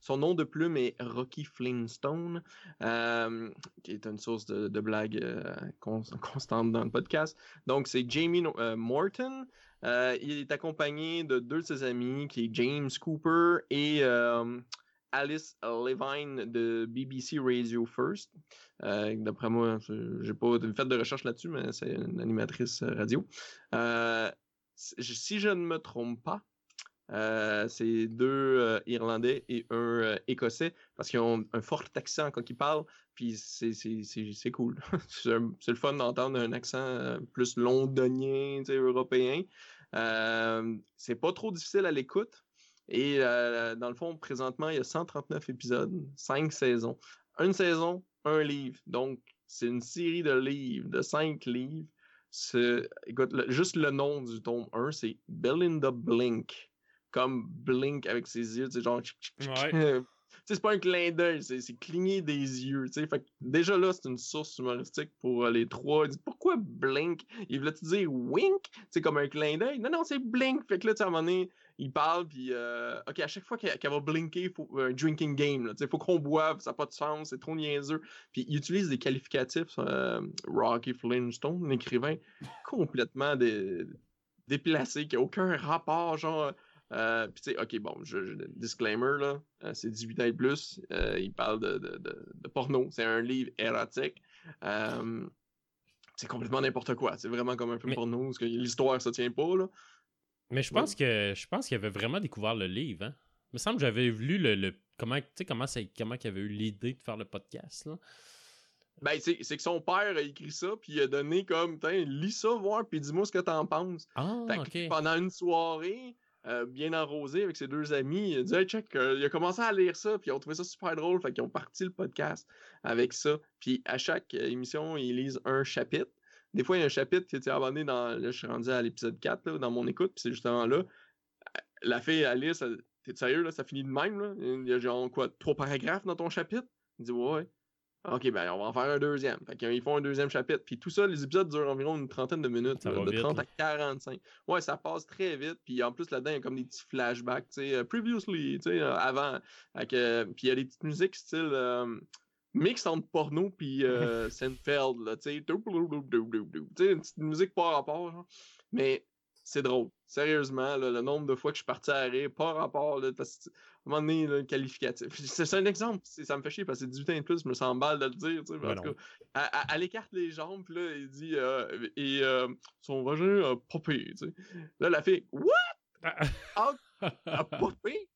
son nom de plume est Rocky Flintstone, euh, qui est une source de, blagues euh, constante dans le podcast. Donc c'est Jamie Morton. il est accompagné de deux de ses amis, qui est James Cooper et Alice Levine de BBC Radio First. D'après moi, j'ai pas fait de recherche là-dessus, mais c'est une animatrice radio si je ne me trompe pas, euh, c'est deux euh, Irlandais et un euh, Écossais parce qu'ils ont un fort accent quand ils parlent, puis c'est cool. c'est le fun d'entendre un accent plus londonien, européen. c'est pas trop difficile à l'écoute. Et dans le fond, présentement, il y a 139 épisodes, 5 saisons. Une saison, un livre. Donc, c'est une série de livres, de 5 livres écoute, juste le nom du tome 1, c'est Belinda Blink. Comme Blink avec ses yeux, c'est genre. c'est pas un clin d'œil, c'est cligner des yeux. Fait déjà là, c'est une source humoristique pour les trois. pourquoi Blink? Il voulait te dire Wink? C'est comme un clin d'œil. Non, non, c'est Blink. Fait que là, tu à un moment donné, il parle, puis euh, OK, à chaque fois qu'elle va blinker, il faut un drinking game. Il faut qu'on boive, ça n'a pas de sens, c'est trop niaiseux. Puis il utilise des qualificatifs, euh, Rocky Flintstone, l'écrivain, complètement déplacé, qui n'a aucun rapport, genre. Euh, puis tu sais, ok, bon, je, disclaimer, là, c'est 18 ans et plus, il parle de, de, de, porno, c'est un livre érotique. c'est complètement n'importe quoi, c'est vraiment comme un film porno, parce que l'histoire, ça tient pas, là. Mais je pense que je pense qu'il avait vraiment découvert le livre, hein? me semble que j'avais vu le, le comment, comment, comment il avait eu l'idée de faire le podcast. Là. Ben, c'est que son père a écrit ça, puis il a donné comme, lis ça, voir, puis dis-moi ce que t'en penses. Ah, Pendant une soirée, euh, bien arrosée avec ses deux amis, il a dit, hey, check, euh, il a commencé à lire ça, puis ils ont trouvé ça super drôle, fait qu'ils ont parti le podcast avec ça. Puis à chaque euh, émission, ils lisent un chapitre. Des fois, il y a un chapitre qui était abandonné dans. Là, je suis rendu à l'épisode 4 dans mon écoute, puis c'est justement là. La fille Alice, t'es sérieux, là, ça finit de même, là? Il y a genre quoi, trois paragraphes dans ton chapitre? Il dit ouais. OK, ben on va en faire un deuxième. Fait qu'ils font un deuxième chapitre. Puis tout ça, les épisodes durent environ une trentaine de minutes, de 30 à 45. Ouais, ça passe très vite. Puis en plus, là-dedans, il y a comme des petits flashbacks, tu sais, euh, previously, tu sais, euh, avant. Euh, puis il y a des petites musiques style mix entre porno puis Seinfeld, là, tu sais. Tu sais, une petite musique pas rapport, Mais c'est drôle. Sérieusement, le nombre de fois que je suis parti à rire, pas rapport, là, parce à un moment donné, le qualificatif. C'est un exemple, ça me fait chier parce que c'est 18 ans et plus, je me sens mal de le dire. Tu sais, en tout cas, elle, écarte les jambes, puis là, il dit euh, et euh, son vagin a popé. Tu sais. Là, la fille, What? Ah, a popé?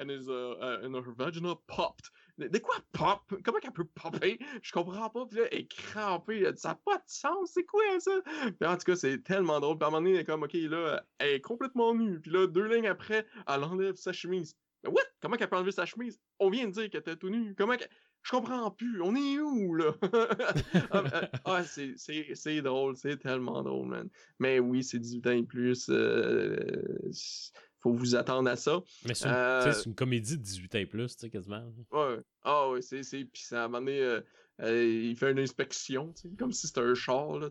And, his, uh, and her vagina popped. De quoi pop? Comment qu'elle peut popper? Je comprends pas. Puis là, elle est crampée. ça n'a pas de sens. C'est quoi ça? Puis en tout cas, c'est tellement drôle. Puis à un moment donné, elle est comme, OK, là, elle est complètement nue. Puis là, deux lignes après, elle enlève sa chemise. Mais what? Comment qu'elle peut enlever sa chemise? On vient de dire qu'elle était tout nue. Comment qu'elle... Je comprends plus. On est où, là? ah, ah c'est drôle. C'est tellement drôle, man. Mais oui, c'est 18 ans et plus. Euh, faut vous attendre à ça. Mais c'est une, euh, une, comédie de 18 ans et plus, tu sais, quasiment. Ouais. Ah ouais, c'est. Puis ça, à un moment donné, euh, euh, il fait une inspection, tu sais, comme si c'était un char, là.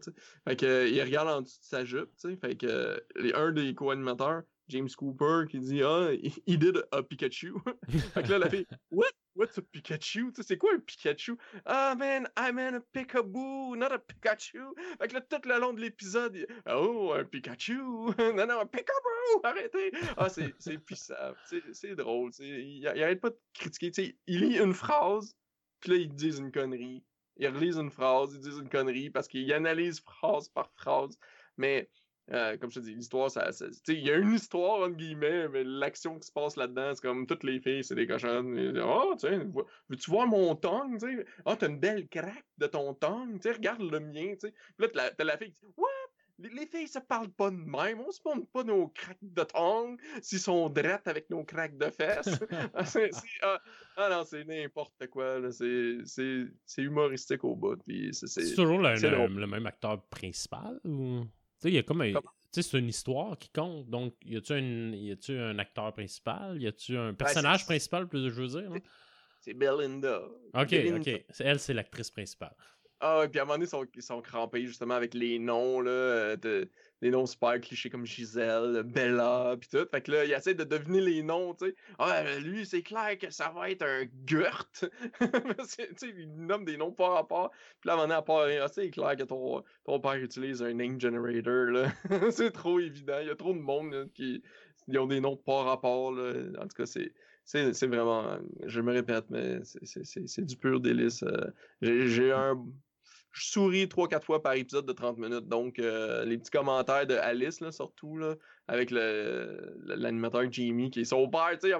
Fait que, il regarde en dessous de sa jupe, tu sais. Fait que, un des co-animateurs, James Cooper, qui dit Ah, he did a Pikachu. fait que là, la fille What? What's a Pikachu? C'est quoi un Pikachu? Ah, man, I meant a Picaboo, not a Pikachu. Fait que là, tout le long de l'épisode, oh, un Pikachu. non, non, un Picaboo, arrêtez. Ah, c'est puissant. C'est drôle. Il, il arrête pas de critiquer. il lit une phrase, puis là, ils disent une connerie. Ils relisent une phrase, ils disent une connerie parce qu'ils analysent phrase par phrase. Mais euh, comme je te dis, l'histoire, ça, il y a une histoire, entre guillemets, mais l'action qui se passe là-dedans, c'est comme toutes les filles, c'est des cochonnes. oh, tiens, veux-tu voir mon tongue, tu sais? Ah, t'as une belle craque de ton tongue, regarde le mien, tu sais. Là, t'as la, fille qui dit, what? Les, filles se parlent pas de même, on se montre pas nos craques de tongue s'ils sont drettes avec nos craques de fesses. Ah, ah, non, c'est n'importe quoi, c'est humoristique au bout. C'est toujours le, le, même acteur principal ou? Sais, il y a comme c'est une histoire qui compte. Donc, y a-tu un, acteur principal? Y a-tu un ben, personnage principal, plus je veux dire? C'est Belinda. Ok, ok. Elle, c'est l'actrice principale. Ah, et puis à un moment donné, ils sont, ils sont crampés justement avec les noms, là, euh, de, des noms super clichés comme Gisèle, Bella, puis tout. Fait que là, il essaie de deviner les noms, tu sais. Ah, lui, c'est clair que ça va être un Gurt. tu sais, il nomme des noms pas à part. Puis là, à un moment donné, à part, ah, c'est clair que ton, père utilise un name generator, là. c'est trop évident. Il y a trop de monde qui ont des noms pas rapport, là. En tout cas, c'est c'est vraiment, je me répète, mais c'est du pur délice. Euh. J'ai un, je souris 3-4 fois par épisode de 30 minutes. Donc, euh, les petits commentaires de Alice, là, surtout, là, avec l'animateur Jamie, qui est son père, tu sais,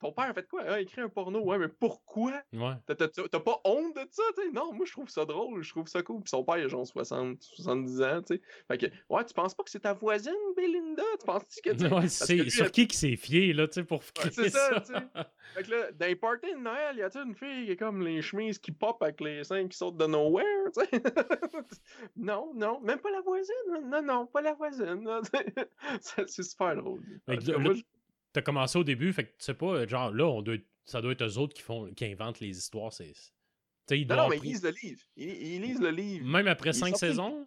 ton père a fait quoi? Il a écrit un porno. Ouais, mais pourquoi? Ouais. T'as pas honte de ça? T'sais? Non, moi, je trouve ça drôle. Je trouve ça cool. Puis son père, il a genre 60, 70 ans. T'sais. Fait que, ouais, tu penses pas que c'est ta voisine, Belinda? Tu penses que. Ouais, c'est sur qui qui s'est fié, là, tu sais, pour ouais, C'est ça, tu sais. Fait que là, dans les parties de Noël, y a-tu une fille qui est comme les chemises qui pop avec les seins qui sortent de nowhere, tu sais? non, non, même pas la voisine. Non, non, pas la voisine. c'est super drôle. T'as commencé au début, fait que tu sais pas, genre là, on doit, ça doit être eux autres qui font, qui inventent les histoires. C'est, ils non, non, mais ils lisent le livre. Ils, lisent le livre. Même après cinq saisons?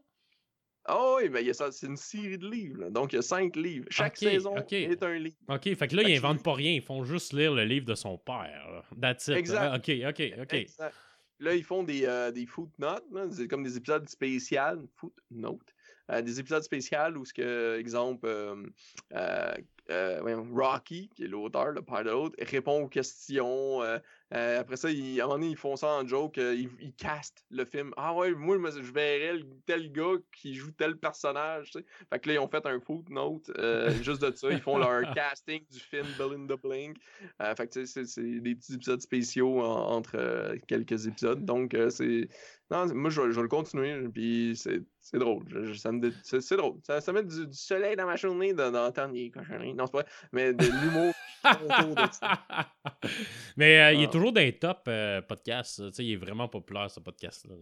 Ah oui, mais c'est une série de livres. Donc, il y a cinq livres. Chaque saison est un livre. OK, fait que là, ils inventent pas rien. Ils font juste lire le livre de son père. That's it. Exact. OK, OK, OK. Exact. Là, ils font des, euh, des footnotes. C'est comme des épisodes spéciaux. Footnotes. Euh, des épisodes spéciaux où, ce que, exemple, euh, euh, Rocky, qui est l'auteur, le père de l'autre, répond aux questions. Euh, euh, après ça, il, à un moment donné, ils font ça en joke. ils, ils castent le film. Ah ouais, moi, je verrais tel gars qui joue tel personnage. Tu sais. Fait que là, ils ont fait un footnote juste de ça. Ils font leur casting du film Belinda Blink. fait que c'est des petits épisodes spéciaux entre quelques épisodes. Donc, c'est non, moi, je, vais le continuer, puis c'est drôle. ça me c'est drôle. Ça, ça met du, soleil dans ma journée d'entendre cochonneries. Non, c'est pas vrai, mais de l'humour Mais euh, il est ah. toujours dans les top euh, podcasts. il est vraiment populaire, ce podcast-là.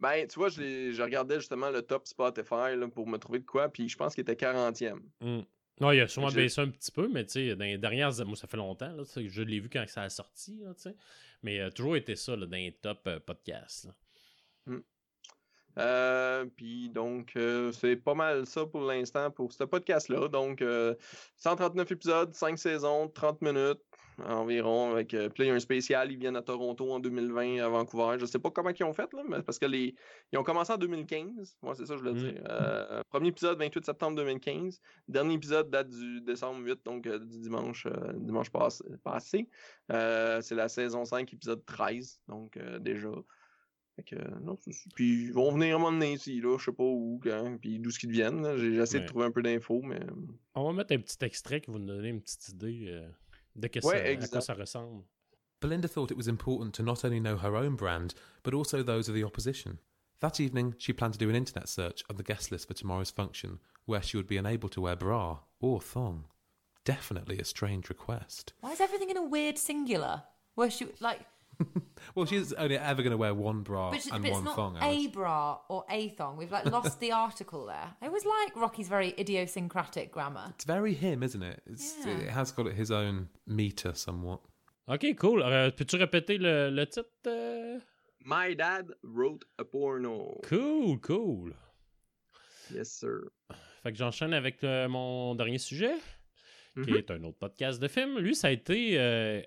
Ben, tu vois, je, regardais justement le top Spotify là, pour me trouver de quoi, puis je pense qu'il était 40e. Mm. Non, il a sûrement baissé un petit peu, mais tu sais, dans les dernières moi, ça fait longtemps, là, je l'ai vu quand ça a sorti, là, mais il a toujours été ça, là, dans les top euh, podcasts. Mmh. Euh, puis donc, euh, c'est pas mal ça pour l'instant pour ce podcast-là. Donc, 139 euh, épisodes, 5 saisons, 30 minutes environ. Avec, puis là, il y a un spécial, ils viennent à Toronto en 2020, à Vancouver. Je sais pas comment ils ont fait, là, mais parce que les, ils ont commencé en 2015. Moi, c'est ça, je voulais mmh. dire. premier épisode, 28 septembre 2015. Dernier épisode date du décembre 8, donc du dimanche, dimanche passé. c'est la saison 5, épisode 13. Donc, déjà. Fait euh, non, puis ils vont venir à un moment donné ici, là, je sais pas où, quand, puis d'où ce qu'ils viennent. J'ai essayé de trouver un peu d'infos, mais. Euh, On va mettre un petit extrait qui va nous donner une petite idée euh, de que ouais, ça, à quoi ça ressemble. Belinda thought it was important to not only know her own brand, but also those of the opposition. That evening, she planned to do an internet search of the guest list for tomorrow's function, where she would be unable to wear bra or thong. Definitely a strange request. Why is everything in a weird singular? Where she, like, well, she's only ever going to wear one bra but, and but one it's thong. Not a bra or a thong. We've like lost the article there. I always like Rocky's very idiosyncratic grammar. It's very him, isn't it? Yeah. It has got his own meter somewhat. Ok, cool. Euh, Peux-tu répéter le, le titre? Euh? My dad wrote a porno. Cool, cool. Yes, sir. Fait que j'enchaîne avec euh, mon dernier sujet, qui mm -hmm. est un autre podcast de film. Lui, ça a été euh,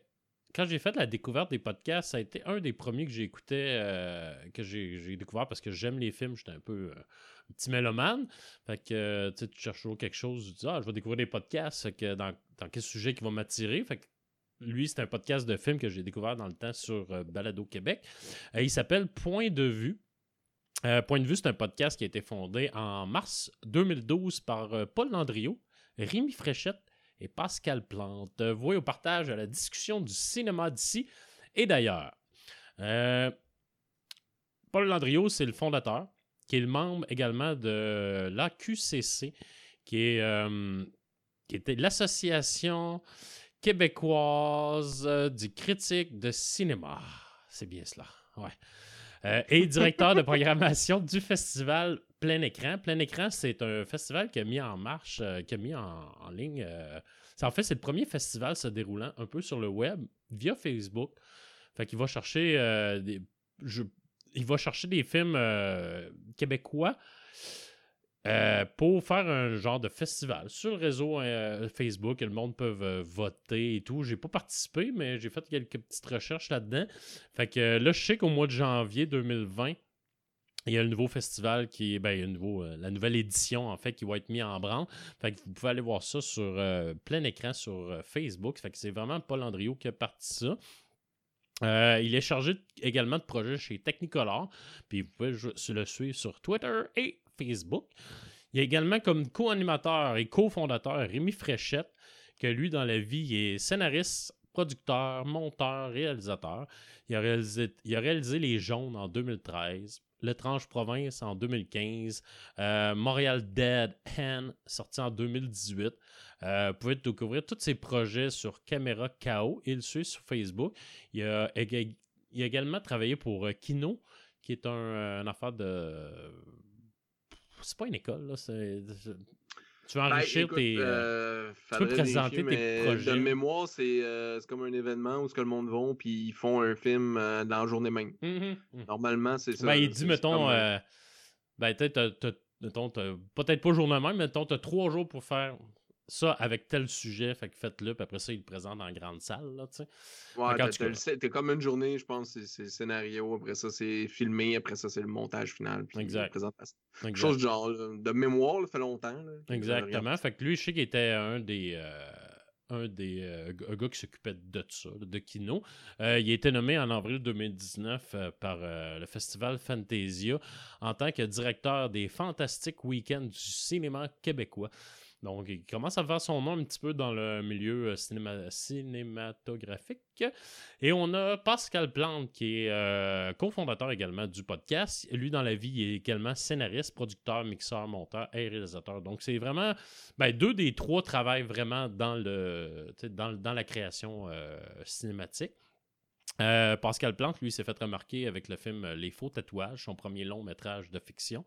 quand j'ai fait la découverte des podcasts, ça a été un des premiers que écouté, euh, que j'ai découvert parce que j'aime les films. J'étais un peu euh, un petit mélomane. Fait que tu cherches toujours quelque chose. Tu dis, ah, je vais découvrir des podcasts. que dans, quel sujet qui va m'attirer? Fait que lui, c'est un podcast de films que j'ai découvert dans le temps sur euh, Balado Québec. il s'appelle Point de vue. Point de vue, c'est un podcast qui a été fondé en mars 2012 par Paul Landriot, Rémi Fréchette et Pascal Plante. Voué au partage à la discussion du cinéma d'ici et d'ailleurs. Euh, Paul Landriot, c'est le fondateur, qui est le membre également de l'AQCC, qui est, euh, qui était l'association québécoise euh, du critique de cinéma. C'est bien cela, ouais. Et directeur de programmation du festival Plein Écran. Plein Écran, c'est un festival qui a mis en marche, euh, qui a mis en, ligne. Euh, en fait, c'est le premier festival se déroulant un peu sur le web via Facebook. Fait qu'il va chercher des. il va chercher des films québécois euh, pour faire un genre de festival sur le réseau euh, Facebook, le monde peut euh, voter et tout. J'ai pas participé, mais j'ai fait quelques petites recherches là-dedans. Fait que là, je sais qu'au mois de janvier 2020, il y a le nouveau festival qui est ben, nouveau, la nouvelle édition en fait qui va être mis en branle. Fait vous pouvez aller voir ça sur plein écran sur Facebook. Fait c'est vraiment Paul Andriot qui a parti ça. il est chargé également de projets chez Technicolor. Puis vous pouvez le suivre sur Twitter et Facebook. Il y a également comme co-animateur et cofondateur Rémi Fréchette, que lui, dans la vie, est scénariste, producteur, monteur, réalisateur. Il a réalisé Les Jaunes en 2013, L'étrange province en 2015, euh, Montréal Dead Hen sorti en 2018. Euh, vous pouvez découvrir tous ses projets sur Caméra KO et le suit sur Facebook. Il a, également travaillé pour euh, Kino, qui est un, une affaire de c'est pas une école, là. Tu vas ben, enrichir tes. Euh, euh, tu peux présenter tes projets. De mémoire, euh, c'est comme un événement où ce que le monde va, puis ils font un film dans la journée même. Mm-hmm, mm. Normalement, c'est ça. Ben, il dit, mettons, ben, peut-être, peut-être pas journée même, mais mettons, tu as trois jours pour faire ça avec tel sujet, fait que faites-le, puis après ça, il le présente en grande salle, là, tu sais. Ouais, t'es comme une journée, je pense, c'est le scénario, après ça, c'est filmé, après ça, c'est le montage final, puis exact. présentation. Chose de genre, de mémoire, ça fait longtemps. Exactement, fait que lui, je sais qu'il était un des... Euh, un des euh, gars qui s'occupait de ça, de Kino. Euh, il a été nommé en avril 2019 par le festival Fantasia en tant que directeur des Fantastiques Week-ends du cinéma québécois. Donc, il commence à faire son nom un petit peu dans le milieu euh, cinématographique. Et on a Pascal Plante, qui est euh, cofondateur également du podcast. Lui, dans la vie, il est également scénariste, producteur, mixeur, monteur et réalisateur. Donc, c'est vraiment ben, deux des trois travaillent vraiment dans, le, dans, la création euh, cinématique. Euh, Pascal Plante, lui, s'est fait remarquer avec le film Les faux tatouages, son premier long métrage de fiction,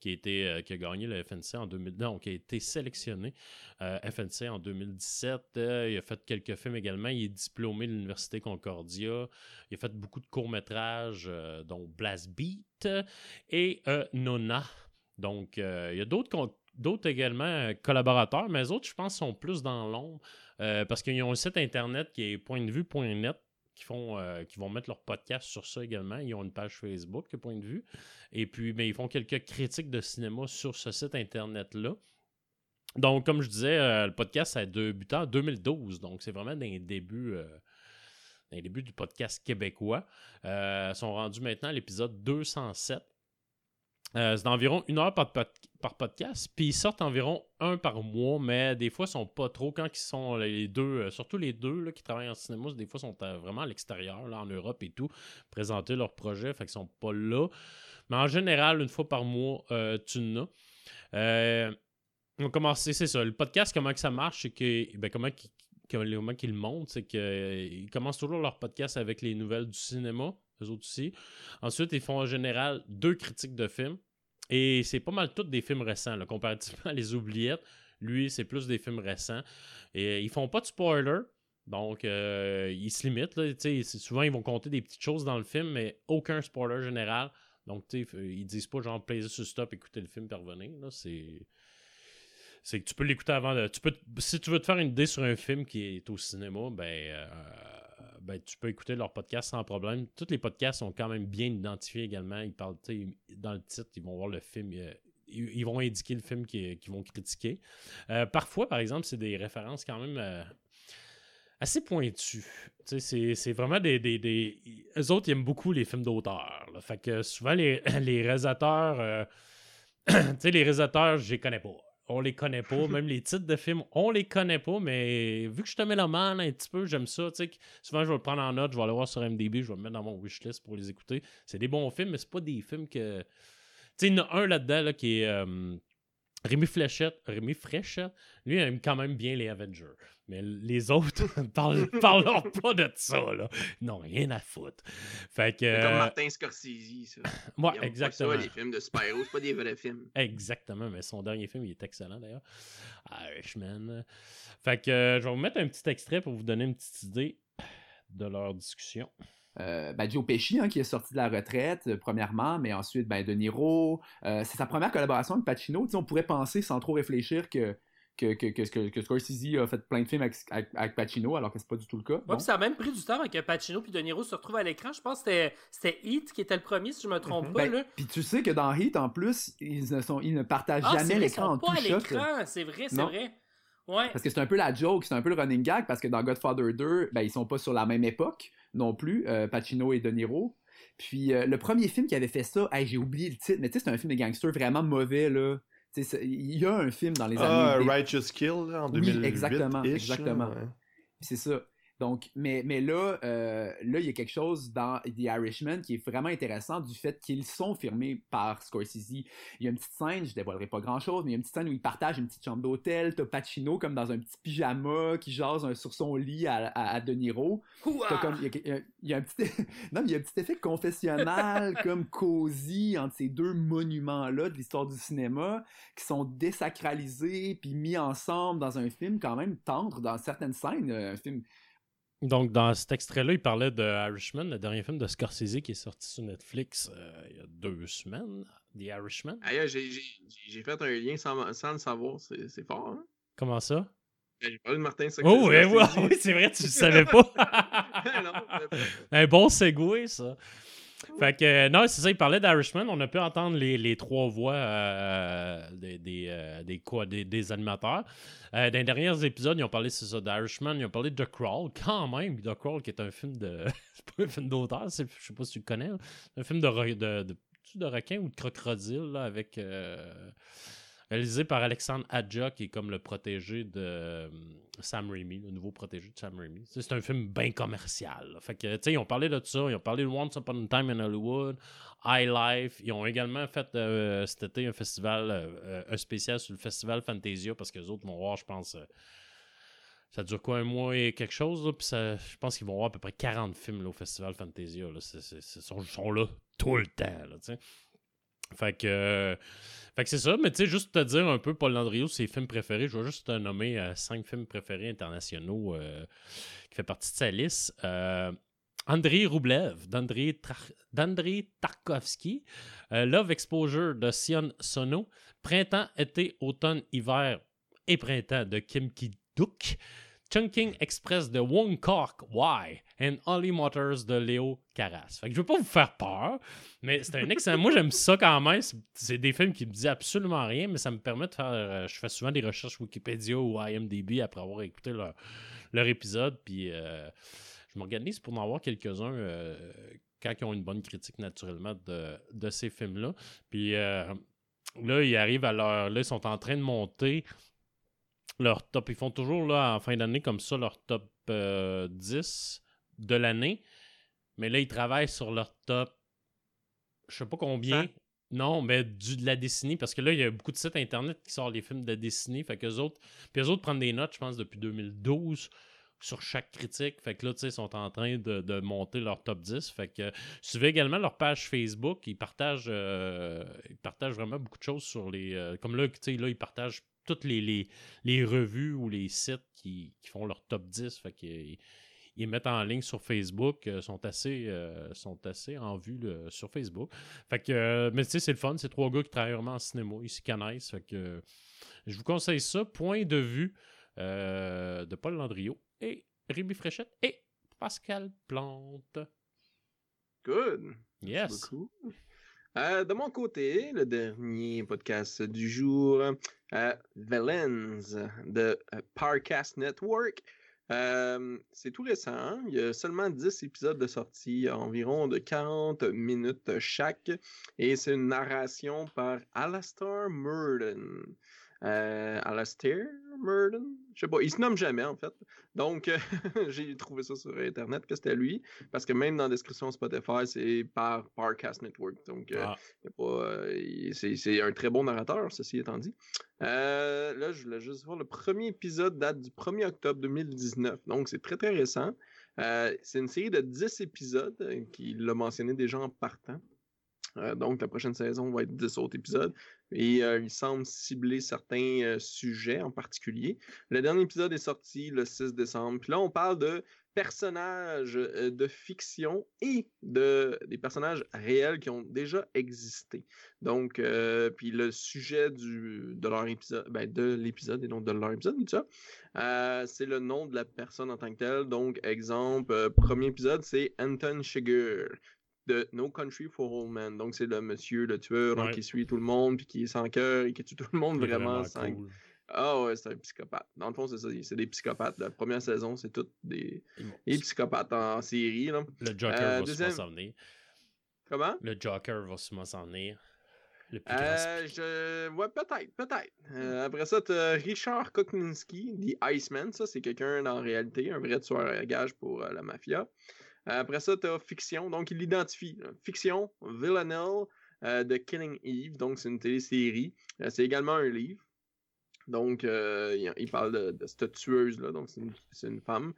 qui a, été, euh, qui a FNC en 2000, donc qui a été sélectionné euh, FNC en 2017. il a fait quelques films également. Il est diplômé de l'Université Concordia. Il a fait beaucoup de courts-métrages, dont Blast Beat et Nona. Donc, il y a d'autres également collaborateurs, mais les autres, je pense, sont plus dans l'ombre parce qu'ils ont un site internet qui est point de vue.net qui, font, euh, qui vont mettre leur podcast sur ça également. Ils ont une page Facebook, point de vue. Et puis, ben, ils font quelques critiques de cinéma sur ce site Internet-là. Donc, comme je disais, euh, le podcast a débuté en 2012. Donc, c'est vraiment dans les débuts, euh, du podcast québécois. sont rendus maintenant à l'épisode 207. Euh, c'est d'environ une heure par, podcast, puis ils sortent environ un par mois, mais des fois, ils sont pas trop quand ils sont les deux, euh, surtout les deux qui travaillent en cinéma, des fois, sont euh, vraiment à l'extérieur, en Europe et tout, présenter leurs projets, fait qu'ils sont pas là. Mais en général, une fois par mois, tu n'as. on va commencer, c'est ça. Le podcast, comment que ça marche, c'est que, ben, comment qu'ils le montrent, c'est qu'ils commencent toujours leur podcast avec les nouvelles du cinéma eux autres aussi. Ensuite, ils font en général deux critiques de films. Et c'est pas mal tous des films récents, comparativement à les oubliettes. Lui, c'est plus des films récents. Et ils font pas de spoiler. Donc, euh, ils se limitent. souvent, ils vont compter des petites choses dans le film, mais aucun spoiler général. Donc, ils disent pas genre plaisir sur stop, écouter le film et revenir. C'est c'est que tu peux l'écouter avant. Tu peux, si tu veux te faire une idée sur un film qui est au cinéma, ben euh, ben, tu peux écouter leur podcast sans problème. Tous les podcasts sont quand même bien identifiés également. Ils parlent, dans le titre, ils vont voir le film. Euh, ils, vont indiquer le film qu'ils vont critiquer. Euh, parfois, par exemple, c'est des références quand même euh, assez pointues. C'est vraiment des, des, Eux autres, ils aiment beaucoup les films d'auteur. Fait que souvent, les, les réalisateurs. les réalisateurs, je les connais pas on les connaît pas. Même les titres de films, on les connaît pas, mais vu que je te mets la main un petit peu, j'aime ça. Souvent, je vais le prendre en note, je vais aller voir sur MDB, je vais me mettre dans mon wishlist pour les écouter. C'est des bons films, mais c'est pas des films que. Tu sais, il y en a un là-dedans qui est. Euh, Rémi Fléchette, Rémi Fréchette, lui, il aime quand même bien les Avengers. Mais les autres, parlent, parlent pas de ça, là. Non, rien à foutre. Fait que. C'est comme euh, Martin Scorsese, ça. Ouais, exactement. Pas ça, les films de super-héros, c'est pas des vrais films. Exactement, mais son dernier film, il est excellent, d'ailleurs. Irishman. Fait que euh, je vais vous mettre un petit extrait pour vous donner une petite idée de leur discussion. Euh, ben, Joe Pesci, hein, qui est sorti de la retraite, premièrement, mais ensuite, ben, De Niro. c'est sa première collaboration avec Pacino. on pourrait penser, sans trop réfléchir, que que, que, que, que, Scorsese a fait plein de films avec, avec, Pacino, alors que c'est pas du tout le cas. Ouais, ça a même pris du temps avec Pacino puis De Niro se retrouvent à l'écran. Je pense que c'était Heat qui était le premier, si je me trompe pas. Ben, puis tu sais que dans Heat, en plus, ils ne, sont, ils ne partagent ah, jamais l'écran en pas à l'écran, c'est vrai, c'est vrai. Ouais. Parce que c'est un peu la joke, c'est un peu le running gag, parce que dans Godfather 2, ben, ils sont pas sur la même époque non plus, euh, Pacino et De Niro. Puis euh, le premier film qui avait fait ça, j'ai oublié le titre, mais tu sais, c'est un film de gangster vraiment mauvais, là. Il y a un film dans les ah, années. Ah, Righteous Kill, en 2008. Oui, exactement. exactement. C'est ça. Donc, mais, mais là, euh, là, il y a quelque chose dans The Irishman qui est vraiment intéressant du fait qu'ils sont filmés par Scorsese. Il y a une petite scène, je dévoilerai pas grand chose, mais il y a une petite scène où ils partagent une petite chambre d'hôtel. T'as Pacino comme dans un petit pyjama qui jase sur son lit à, à, De Niro. Comme, il, y a, un petit, non, il y a un petit effet confessionnal, comme cosy entre ces deux monuments-là de l'histoire du cinéma qui sont désacralisés puis mis ensemble dans un film quand même tendre dans certaines scènes. Un film donc, dans cet extrait-là, il parlait de Irishman, le dernier film de Scorsese qui est sorti sur Netflix euh, il y a deux semaines, The Irishman. j'ai fait un lien sans, le savoir, c'est fort. Hein? Comment ça? Ben, j'ai parlé de Martin Oh, ouais, oui, c'est vrai, tu le savais pas. Un bon segway, ça. Fait que, euh, non, c'est ça, il parlait d'Irishman. On a pu entendre les, les trois voix euh, des, des, euh, des, quoi, des, des, animateurs. dans les derniers épisodes, ils ont parlé, c'est ça, d'Irishman. Ils ont parlé de The Crawl, quand même. The Crawl, qui est un film de. c'est pas un film d'auteur, je sais pas si tu le connais. Un film de, de, de, de, requin ou de crocodile, là, avec réalisé par Alexandre Adja, qui est comme le protégé de euh, Sam Raimi, le nouveau protégé de Sam Raimi. C'est un film bien commercial. Fait que, tu sais, ils ont parlé de ça, ils ont parlé de Once Upon a Time in Hollywood, High Life. Ils ont également fait euh, cet été un festival, euh, un spécial sur le festival Fantasia, parce que les autres vont voir, je pense. ça dure quoi, un mois et quelque chose, puis je pense qu'ils vont voir à peu près 40 films au Festival Fantasia. Ils sont, là tout le temps. Là, fait que, fait que c'est ça, mais tu sais, juste te dire un peu, Paul Landriot, ses films préférés, je vais juste te nommer euh, cinq films préférés internationaux euh, qui fait partie de sa liste. Euh, André Roublev, d'André, Tarkovsky, Love Exposure de Sion Sono, Printemps, été, automne, hiver et printemps de Kim Ki-duk, Chunking Express de Wong Kok Why and Holly Motors de Léo Carras. Fait que je veux pas vous faire peur, mais c'est un excellent. Moi, j'aime ça quand même. C'est des films qui me disent absolument rien, mais ça me permet de faire. Euh, je fais souvent des recherches Wikipédia ou IMDb après avoir écouté leur, leur épisode. Puis euh, je m'organise pour en avoir quelques-uns euh, quand ils ont une bonne critique naturellement de, de ces films-là. Puis là, ils arrivent à leur. Là, ils sont en train de monter leur top. Ils font toujours là, en fin d'année comme ça leur top 10 euh, de l'année. Mais là, ils travaillent sur leur top. Je sais pas combien. Non, mais du, de la décennie, parce que là, il y a beaucoup de sites internet qui sortent les films de décennie. Fait que autres. Puis eux autres prennent des notes, je pense, depuis 2012 sur chaque critique. Fait que là, tu sais, ils sont en train de, monter leur top 10. Fait que suivez également leur page Facebook. Ils partagent, euh, ils partagent vraiment beaucoup de choses sur les. Euh, comme là, tu sais, là, ils partagent toutes les, les, revues ou les sites qui, font leur top 10. Fait qu'ils ils mettent en ligne sur Facebook, euh, sont assez euh, sont assez en vue sur Facebook. Fait que euh, mais tu sais c'est le fun, c'est trois gars qui travaillent vraiment en cinéma, ils s'y connaissent, fait que je vous conseille ça, point de vue de Paul Landriot et Rémi Fréchette et Pascal Plante. Good. Yes. Euh, de mon côté, le dernier podcast du jour, euh, The Lens de euh, Parcast Network. Euh, c'est tout récent. Hein? Il y a seulement 10 épisodes de sortie, environ de 40 minutes chaque. Et c'est une narration par Alastair Murden. Euh, Alastair Murden, je sais pas, il se nomme jamais en fait. Donc j'ai trouvé ça sur internet que c'était lui, parce que même dans la description Spotify, c'est par Parcast Network. Donc euh, ah. euh, c'est un très bon narrateur, ceci étant dit. là, je voulais juste voir le premier épisode date du 1er octobre 2019, donc c'est très très récent. c'est une série de 10 épisodes, qu'il l'a mentionné déjà en partant. Euh, donc, la prochaine saison va être 10 autres épisodes. Et euh, il semble cibler certains euh, sujets en particulier. Le dernier épisode est sorti le 6 décembre. Puis là, on parle de personnages de fiction et de des personnages réels qui ont déjà existé. Donc, puis le sujet du, de leur épisode, ben de l'épisode et non de leur épisode, tout ça, c'est le nom de la personne en tant que telle. Donc, exemple, premier épisode, c'est Anton Chigurh de No Country for Old Men. Donc, c'est le monsieur, le tueur qui suit tout le monde, puis qui est sans cœur et qui tue tout le monde vraiment, sans. Ah ouais, c'est un psychopathe. Dans le fond, c'est ça. C'est des psychopathes. La première saison, c'est tous des... psychopathes en série. Là. Le Joker euh, va souvent s'en venir. Comment? Le Joker va souvent s'en venir. Le plus euh, je... Ouais, peut-être, peut-être. Euh, après ça, tu as Richard Koklinski, The Iceman. Ça, c'est quelqu'un la réalité, un vrai tueur à gage pour la mafia. Après ça, tu as Fiction, donc il l'identifie. Fiction, Villanelle euh, de Killing Eve, donc c'est une télésérie. Euh, c'est également un livre. Donc, euh, il, parle de, cette tueuse-là, donc c'est une, femme.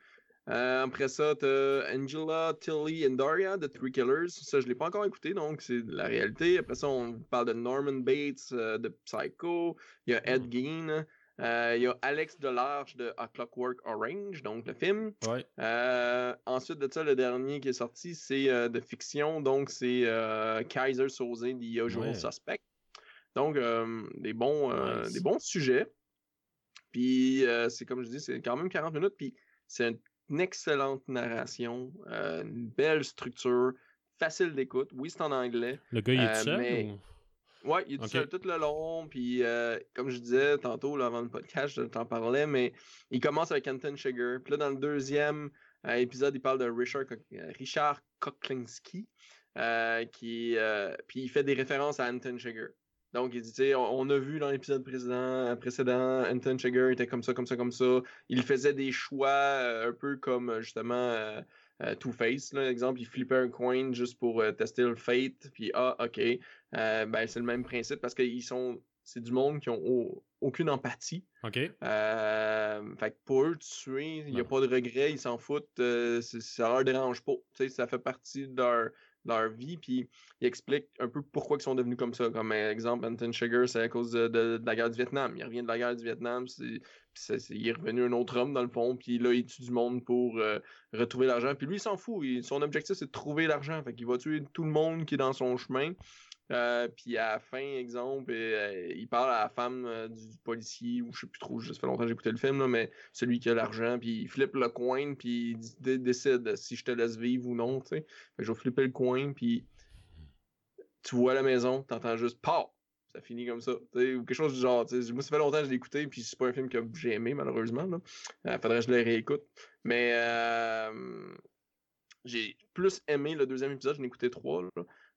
après ça, tu as Angela, Tilly et Daria de Three Killers. Ça, je ne l'ai pas encore écouté, donc c'est la réalité. Après ça, on parle de Norman Bates de Psycho. Il y a Ed hmm. Euh, il y a Alex Delarge de A Clockwork Orange, donc le film. Euh, ensuite de ça, le dernier qui est sorti, c'est euh, de fiction, donc c'est Kaiser Soze, The Usual Suspect. Donc, des, bons, des bons sujets. Puis c'est comme je dis, c'est quand même 40 minutes. Puis c'est une excellente narration, une belle structure, facile d'écoute. Oui, c'est en anglais. Le gars, il est seul mais... Ouais, il est tout seul tout le long. Puis, comme je disais tantôt, là, avant le podcast, je t'en parlais, mais il commence avec Anton Sugar. Puis là, dans le deuxième épisode, il parle de Richard, Richard Koklinski. qui, puis il fait des références à Anton Sugar. Donc, il dit, tu sais, on, a vu dans l'épisode précédent, Anton Sugar était comme ça, comme ça, comme ça. Il faisait des choix un peu comme, justement, euh, Two-Face. Exemple, il flippait un coin juste pour euh, tester le fate, puis ah, ok. Euh, ben, c'est le même principe parce qu'ils sont. C'est du monde qui ont aucune empathie. OK. fait que pour eux, tuer, il n'y a pas de regret, ils s'en foutent, ça leur dérange pas. Ça fait partie de leur, leur vie, puis il explique un peu pourquoi ils sont devenus comme ça. Comme exemple, Anton Sugar, c'est à cause de, la guerre du Vietnam. Il revient de la guerre du Vietnam, c'est, il est revenu un autre homme dans le fond, puis là, il tue du monde pour euh, retrouver l'argent. Puis lui, il s'en fout. son objectif, c'est de trouver l'argent. Fait qu'il va tuer tout le monde qui est dans son chemin. Euh, puis à la fin, exemple, euh, il parle à la femme du policier, ou je sais plus trop, ça fait longtemps que j'ai écouté le film, mais celui qui a l'argent, puis il flippe le coin, puis il décide si je te laisse vivre ou non, je vais flipper le coin, puis tu vois la maison, t'entends juste « PAH! » ça finit comme ça. Ou quelque chose du genre. Moi, ça fait longtemps que je l'ai écouté, puis c'est pas un film que j'ai aimé, malheureusement. Là. Euh, faudrait que je le réécoute. Mais euh, j'ai plus aimé le deuxième épisode, j'en ai écouté trois.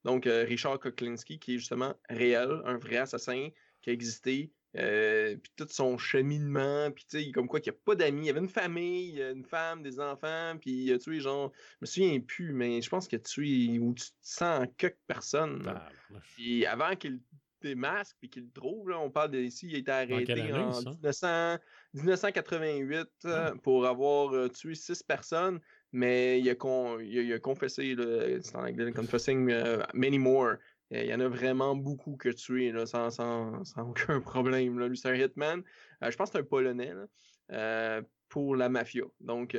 Donc, euh, Richard Koklinski, qui est justement réel, un vrai assassin qui a existé. puis tout son cheminement, puis tu sais, comme quoi qu'il n'y a pas d'amis, il y avait une famille, une femme, des enfants, puis il a tué genre, je me souviens plus, mais je pense qu'il a tué ou tu te sens quelques personnes. Ah, puis avant qu'il des masques puis qu'il le trouve. Là. On parle d'ici, il a été arrêté en 1988 euh, pour avoir euh, tué six personnes, mais il a, il a, confessé, c'est en anglais, confessing euh, many more. Il y en a vraiment beaucoup que tué là, sans, sans, sans, aucun problème. Là. Lui, c'est un hitman. je pense que c'est un Polonais pour la mafia. Donc,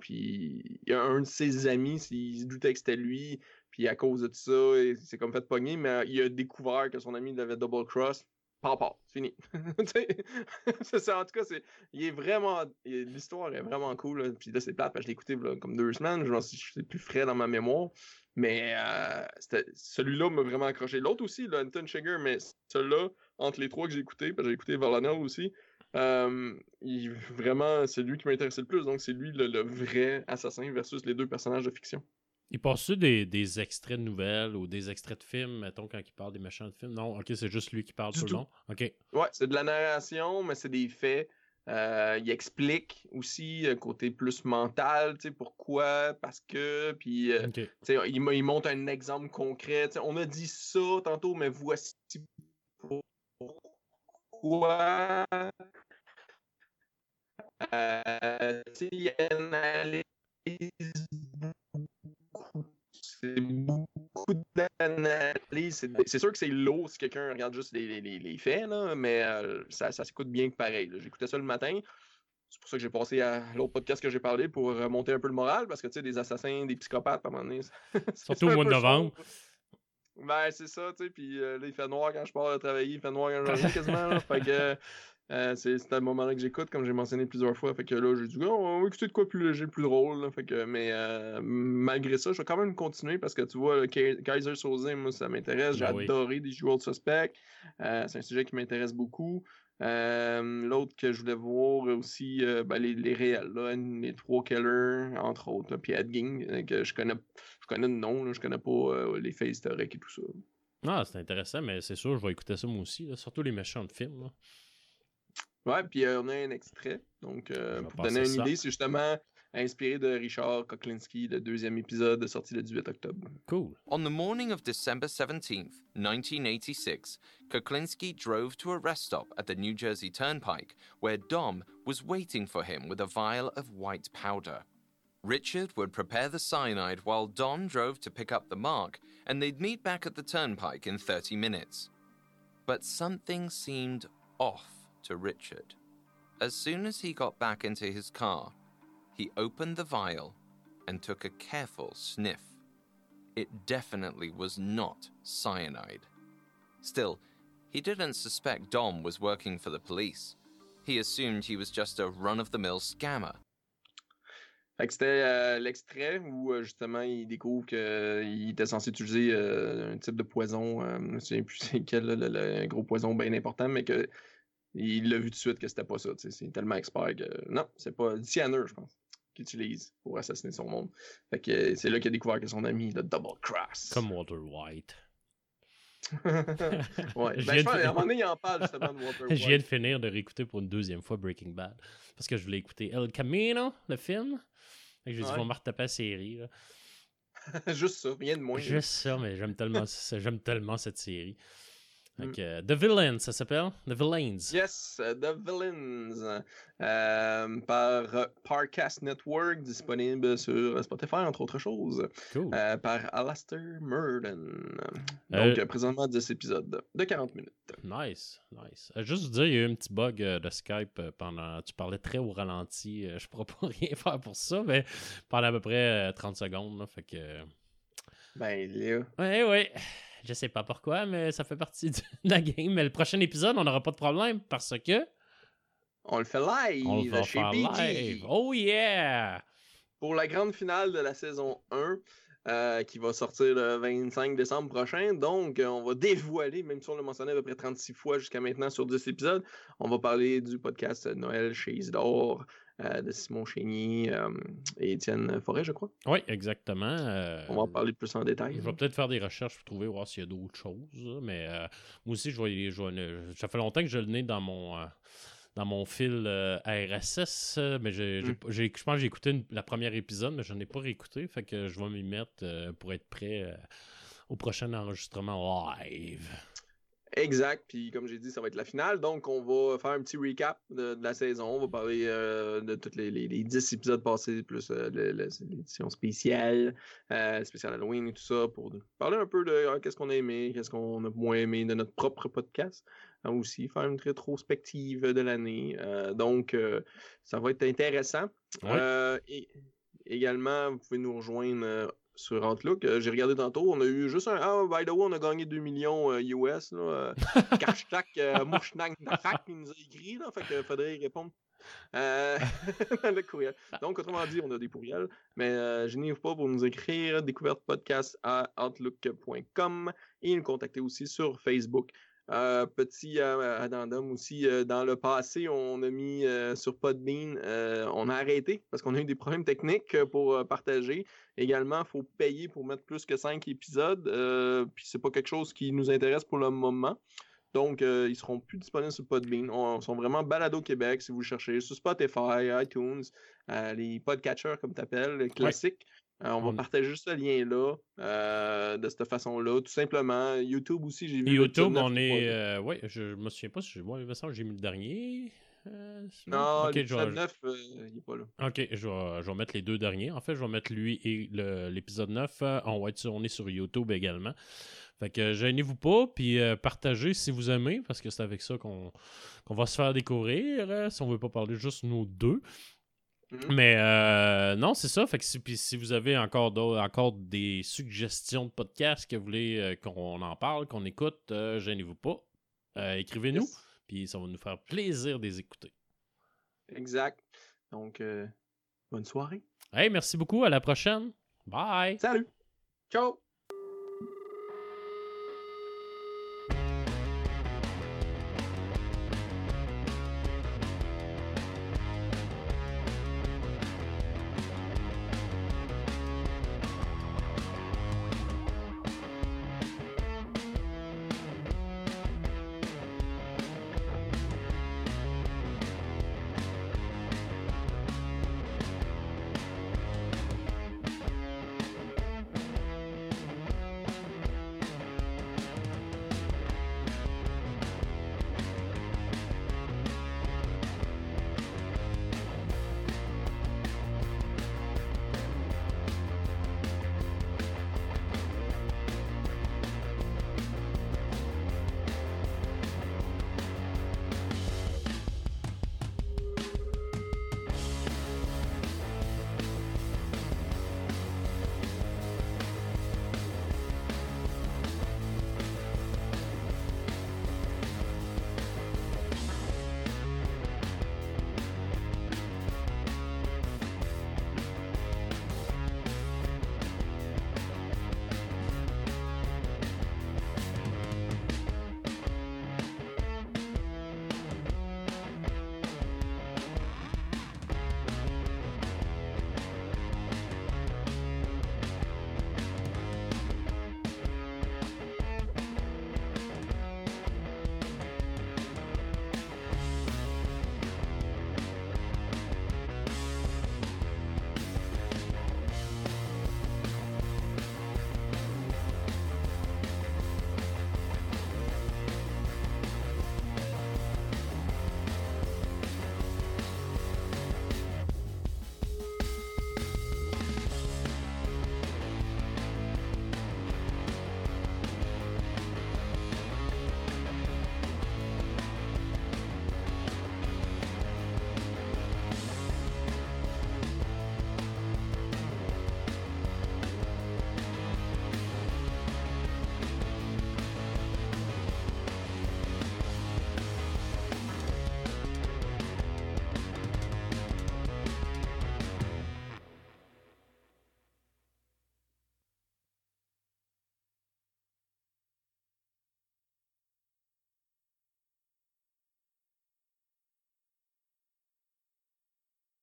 puis il y a un de ses amis, s'il se doutait que c'était lui, puis à cause de tout ça, il s'est comme fait pogner, mais il a découvert que son ami l'avait double cross. Papa, c'est fini. c'est en tout cas, c'est, il est vraiment, l'histoire est vraiment cool. Puis là, c'est plate, parce que je l'ai écouté comme deux semaines, je c'est plus frais dans ma mémoire. Mais euh, celui-là m'a vraiment accroché. L'autre aussi, là, Anton Sugar, mais celui-là, entre les trois que j'ai écouté, parce que j'ai écouté Valanel aussi, euh, il, vraiment, c'est lui qui m'a intéressé le plus. Donc, c'est lui le, vrai assassin versus les deux personnages de fiction. Il passe des, des extraits de nouvelles ou des extraits de films, mettons, quand il parle des méchants de films? Non, ok, c'est juste lui qui parle tout, le long? Ok. Ouais, c'est de la narration, mais c'est des faits. Euh, il explique aussi un côté plus mental, tu sais, pourquoi, parce que, puis euh, il, il, montre un exemple concret. on a dit ça tantôt, mais voici pourquoi. Euh, il analyse c'est beaucoup d'analyse. C'est sûr que c'est lourd si quelqu'un regarde juste les, les, les faits, là, mais euh, ça, ça s'écoute bien que pareil. J'écoutais ça le matin. C'est pour ça que j'ai passé à l'autre podcast que j'ai parlé pour remonter un peu le moral, parce que tu sais, des assassins, des psychopathes, à un moment donné. Surtout au mois de novembre. Ben, c'est ça, tu sais. Puis euh, là, il fait noir quand je pars travailler, il fait noir quand je reviens quasiment. Là, fait que euh, c'est un moment-là que j'écoute, comme j'ai mentionné plusieurs fois. Fait que là, j'ai dit, oh, on va écouter de quoi plus léger, plus drôle. Fait que, mais euh, malgré ça, je vais quand même continuer parce que tu vois, Kaiser Soze, moi, ça m'intéresse. J'ai ben adoré des joueurs de suspect. Euh, c'est un sujet qui m'intéresse beaucoup. L'autre que je voulais voir aussi, ben, les, les, réels, là, les trois killers, entre autres, puis Ed que je connais, je connais le nom, je connais pas les faits historiques et tout ça. Ah, c'est intéressant, mais c'est sûr, je vais écouter ça moi aussi, surtout les méchants de films. Ouais, puis euh, on a un extrait. Donc, euh, pour donner une idée, c'est justement inspiré de Richard Koklinski, le deuxième épisode sorti le 18 octobre. Cool. On the morning of December 17th, 1986, Koklinski drove to a rest stop at the New Jersey Turnpike where Dom was waiting for him with a vial of white powder. Richard would prepare the cyanide while Dom drove to pick up the mark, and they'd meet back at the turnpike in 30 minutes. But something seemed off to Richard. As soon as he got back into his car, he opened the vial and took a careful sniff. It definitely was not cyanide. Still, he didn't suspect Dom was working for the police. He assumed he was just a run of the mill scammer. C'était euh, l'extrait où euh, justement il découvre qu'il euh, était censé utiliser euh, un type de poison, euh, je ne souviens plus c'est quel, le, le, gros poison bien important, mais que il l'a vu tout de suite que c'était pas ça. C'est tellement expert que. Non, c'est pas cyanure, je pense, qu'il utilise pour assassiner son monde. Fait que c'est là qu'il a découvert que son ami, le Double Cross. Comme Walter White. ouais, ben, je, à un moment donné, il en parle justement de Walter White. Je viens de finir de réécouter pour une deuxième fois Breaking Bad. Parce que je voulais écouter El Camino, le film. J'ai dit, on va retaper la série. Juste ça, rien de moins. Juste ça, mais j'aime tellement, j'aime tellement cette série. Mm. Euh, The Villains, ça s'appelle? The Villains. Yes, uh, The Villains. Euh, par uh, Parcast Network, disponible sur Spotify, entre autres choses. Cool. Euh, par Alastair Murden. Donc, présentement, 10 épisodes de 40 minutes. Nice, nice. juste vous dire, il y a eu un petit bug de Skype pendant. Tu parlais très au ralenti. je ne pourrais pas rien faire pour ça, mais pendant à peu près 30 secondes. Là, fait que. Ben, là. Ouais, ouais. Je sais pas pourquoi, mais ça fait partie de la game. Mais le prochain épisode, on n'aura pas de problème parce que. On le fait live on le chez Live. Oh yeah! Pour la grande finale de la saison 1. Euh, qui va sortir le 25 décembre prochain. Donc, on va dévoiler, même si on l'a mentionné à peu près 36 fois jusqu'à maintenant sur 10 épisodes, on va parler du podcast Noël chez Isidore, euh, de Simon Chénier euh, et Étienne Forêt, je crois. Oui, exactement. On va en parler plus en détail. Je vais peut-être faire des recherches pour trouver, voir s'il y a d'autres choses. Mais moi aussi, je vais, je ça fait longtemps que je le nez dans mon dans mon fil RSS, mais j'ai, mm. je pense que j'ai écouté la première épisode, mais je n'en ai pas réécouté, fait que je vais m'y mettre pour être prêt au prochain enregistrement live. Exact. Puis comme j'ai dit, ça va être la finale. Donc, on va faire un petit recap de, la saison. On va parler euh, de tous les, les, 10 épisodes passés, plus euh, l'édition spéciale, euh, spéciale Halloween et tout ça, pour parler un peu de qu'est-ce qu'on a aimé, qu'est-ce qu'on a moins aimé de notre propre podcast. Hein, aussi, faire une rétrospective de l'année. donc, ça va être intéressant. et également, vous pouvez nous rejoindre sur Outlook. Euh, j'ai regardé tantôt, on a eu juste un Ah, by the way, on a gagné 2 millions US. Euh, Hashtag euh, il nous a écrit, là, fait qu'il faudrait y répondre. le courriel. Donc, autrement dit, on a des courriels, mais je n'y pas pour nous écrire découverte podcast à outlook.com et nous contacter aussi sur Facebook. Euh, petit euh, addendum aussi, euh, dans le passé, on a mis sur Podbean, on a arrêté parce qu'on a eu des problèmes techniques pour partager. Également, il faut payer pour mettre plus que 5 épisodes, puis c'est pas quelque chose qui nous intéresse pour le moment. Donc, ils seront plus disponibles sur Podbean. Ils sont vraiment balado Québec si vous cherchez sur Spotify, iTunes, les podcatchers comme tu appelles, classiques. Euh, on va partager ce lien-là euh, de cette façon-là, tout simplement. YouTube aussi, j'ai vu. YouTube, on est. Euh, oui, je me souviens pas si moi, j'ai mis le dernier. non, le 9, il n'est pas là. Ok, je vais, je vais, mettre les deux derniers. En fait, je vais mettre lui et l'épisode 9. On, va être on est sur YouTube également. Fait que gênez-vous pas, puis partagez si vous aimez, parce que c'est avec ça qu'on va se faire découvrir. si on veut pas parler juste nos deux. Mhm. Mais euh, non, c'est ça. Fait que si, si vous avez encore, encore des suggestions de podcasts que vous voulez euh, qu'on en parle, qu'on écoute, euh, gênez-vous pas. Écrivez-nous, puis ça va nous faire plaisir de les écouter. Exact. Donc, bonne soirée. Hey, merci beaucoup. À la prochaine. Bye. Salut. Ciao.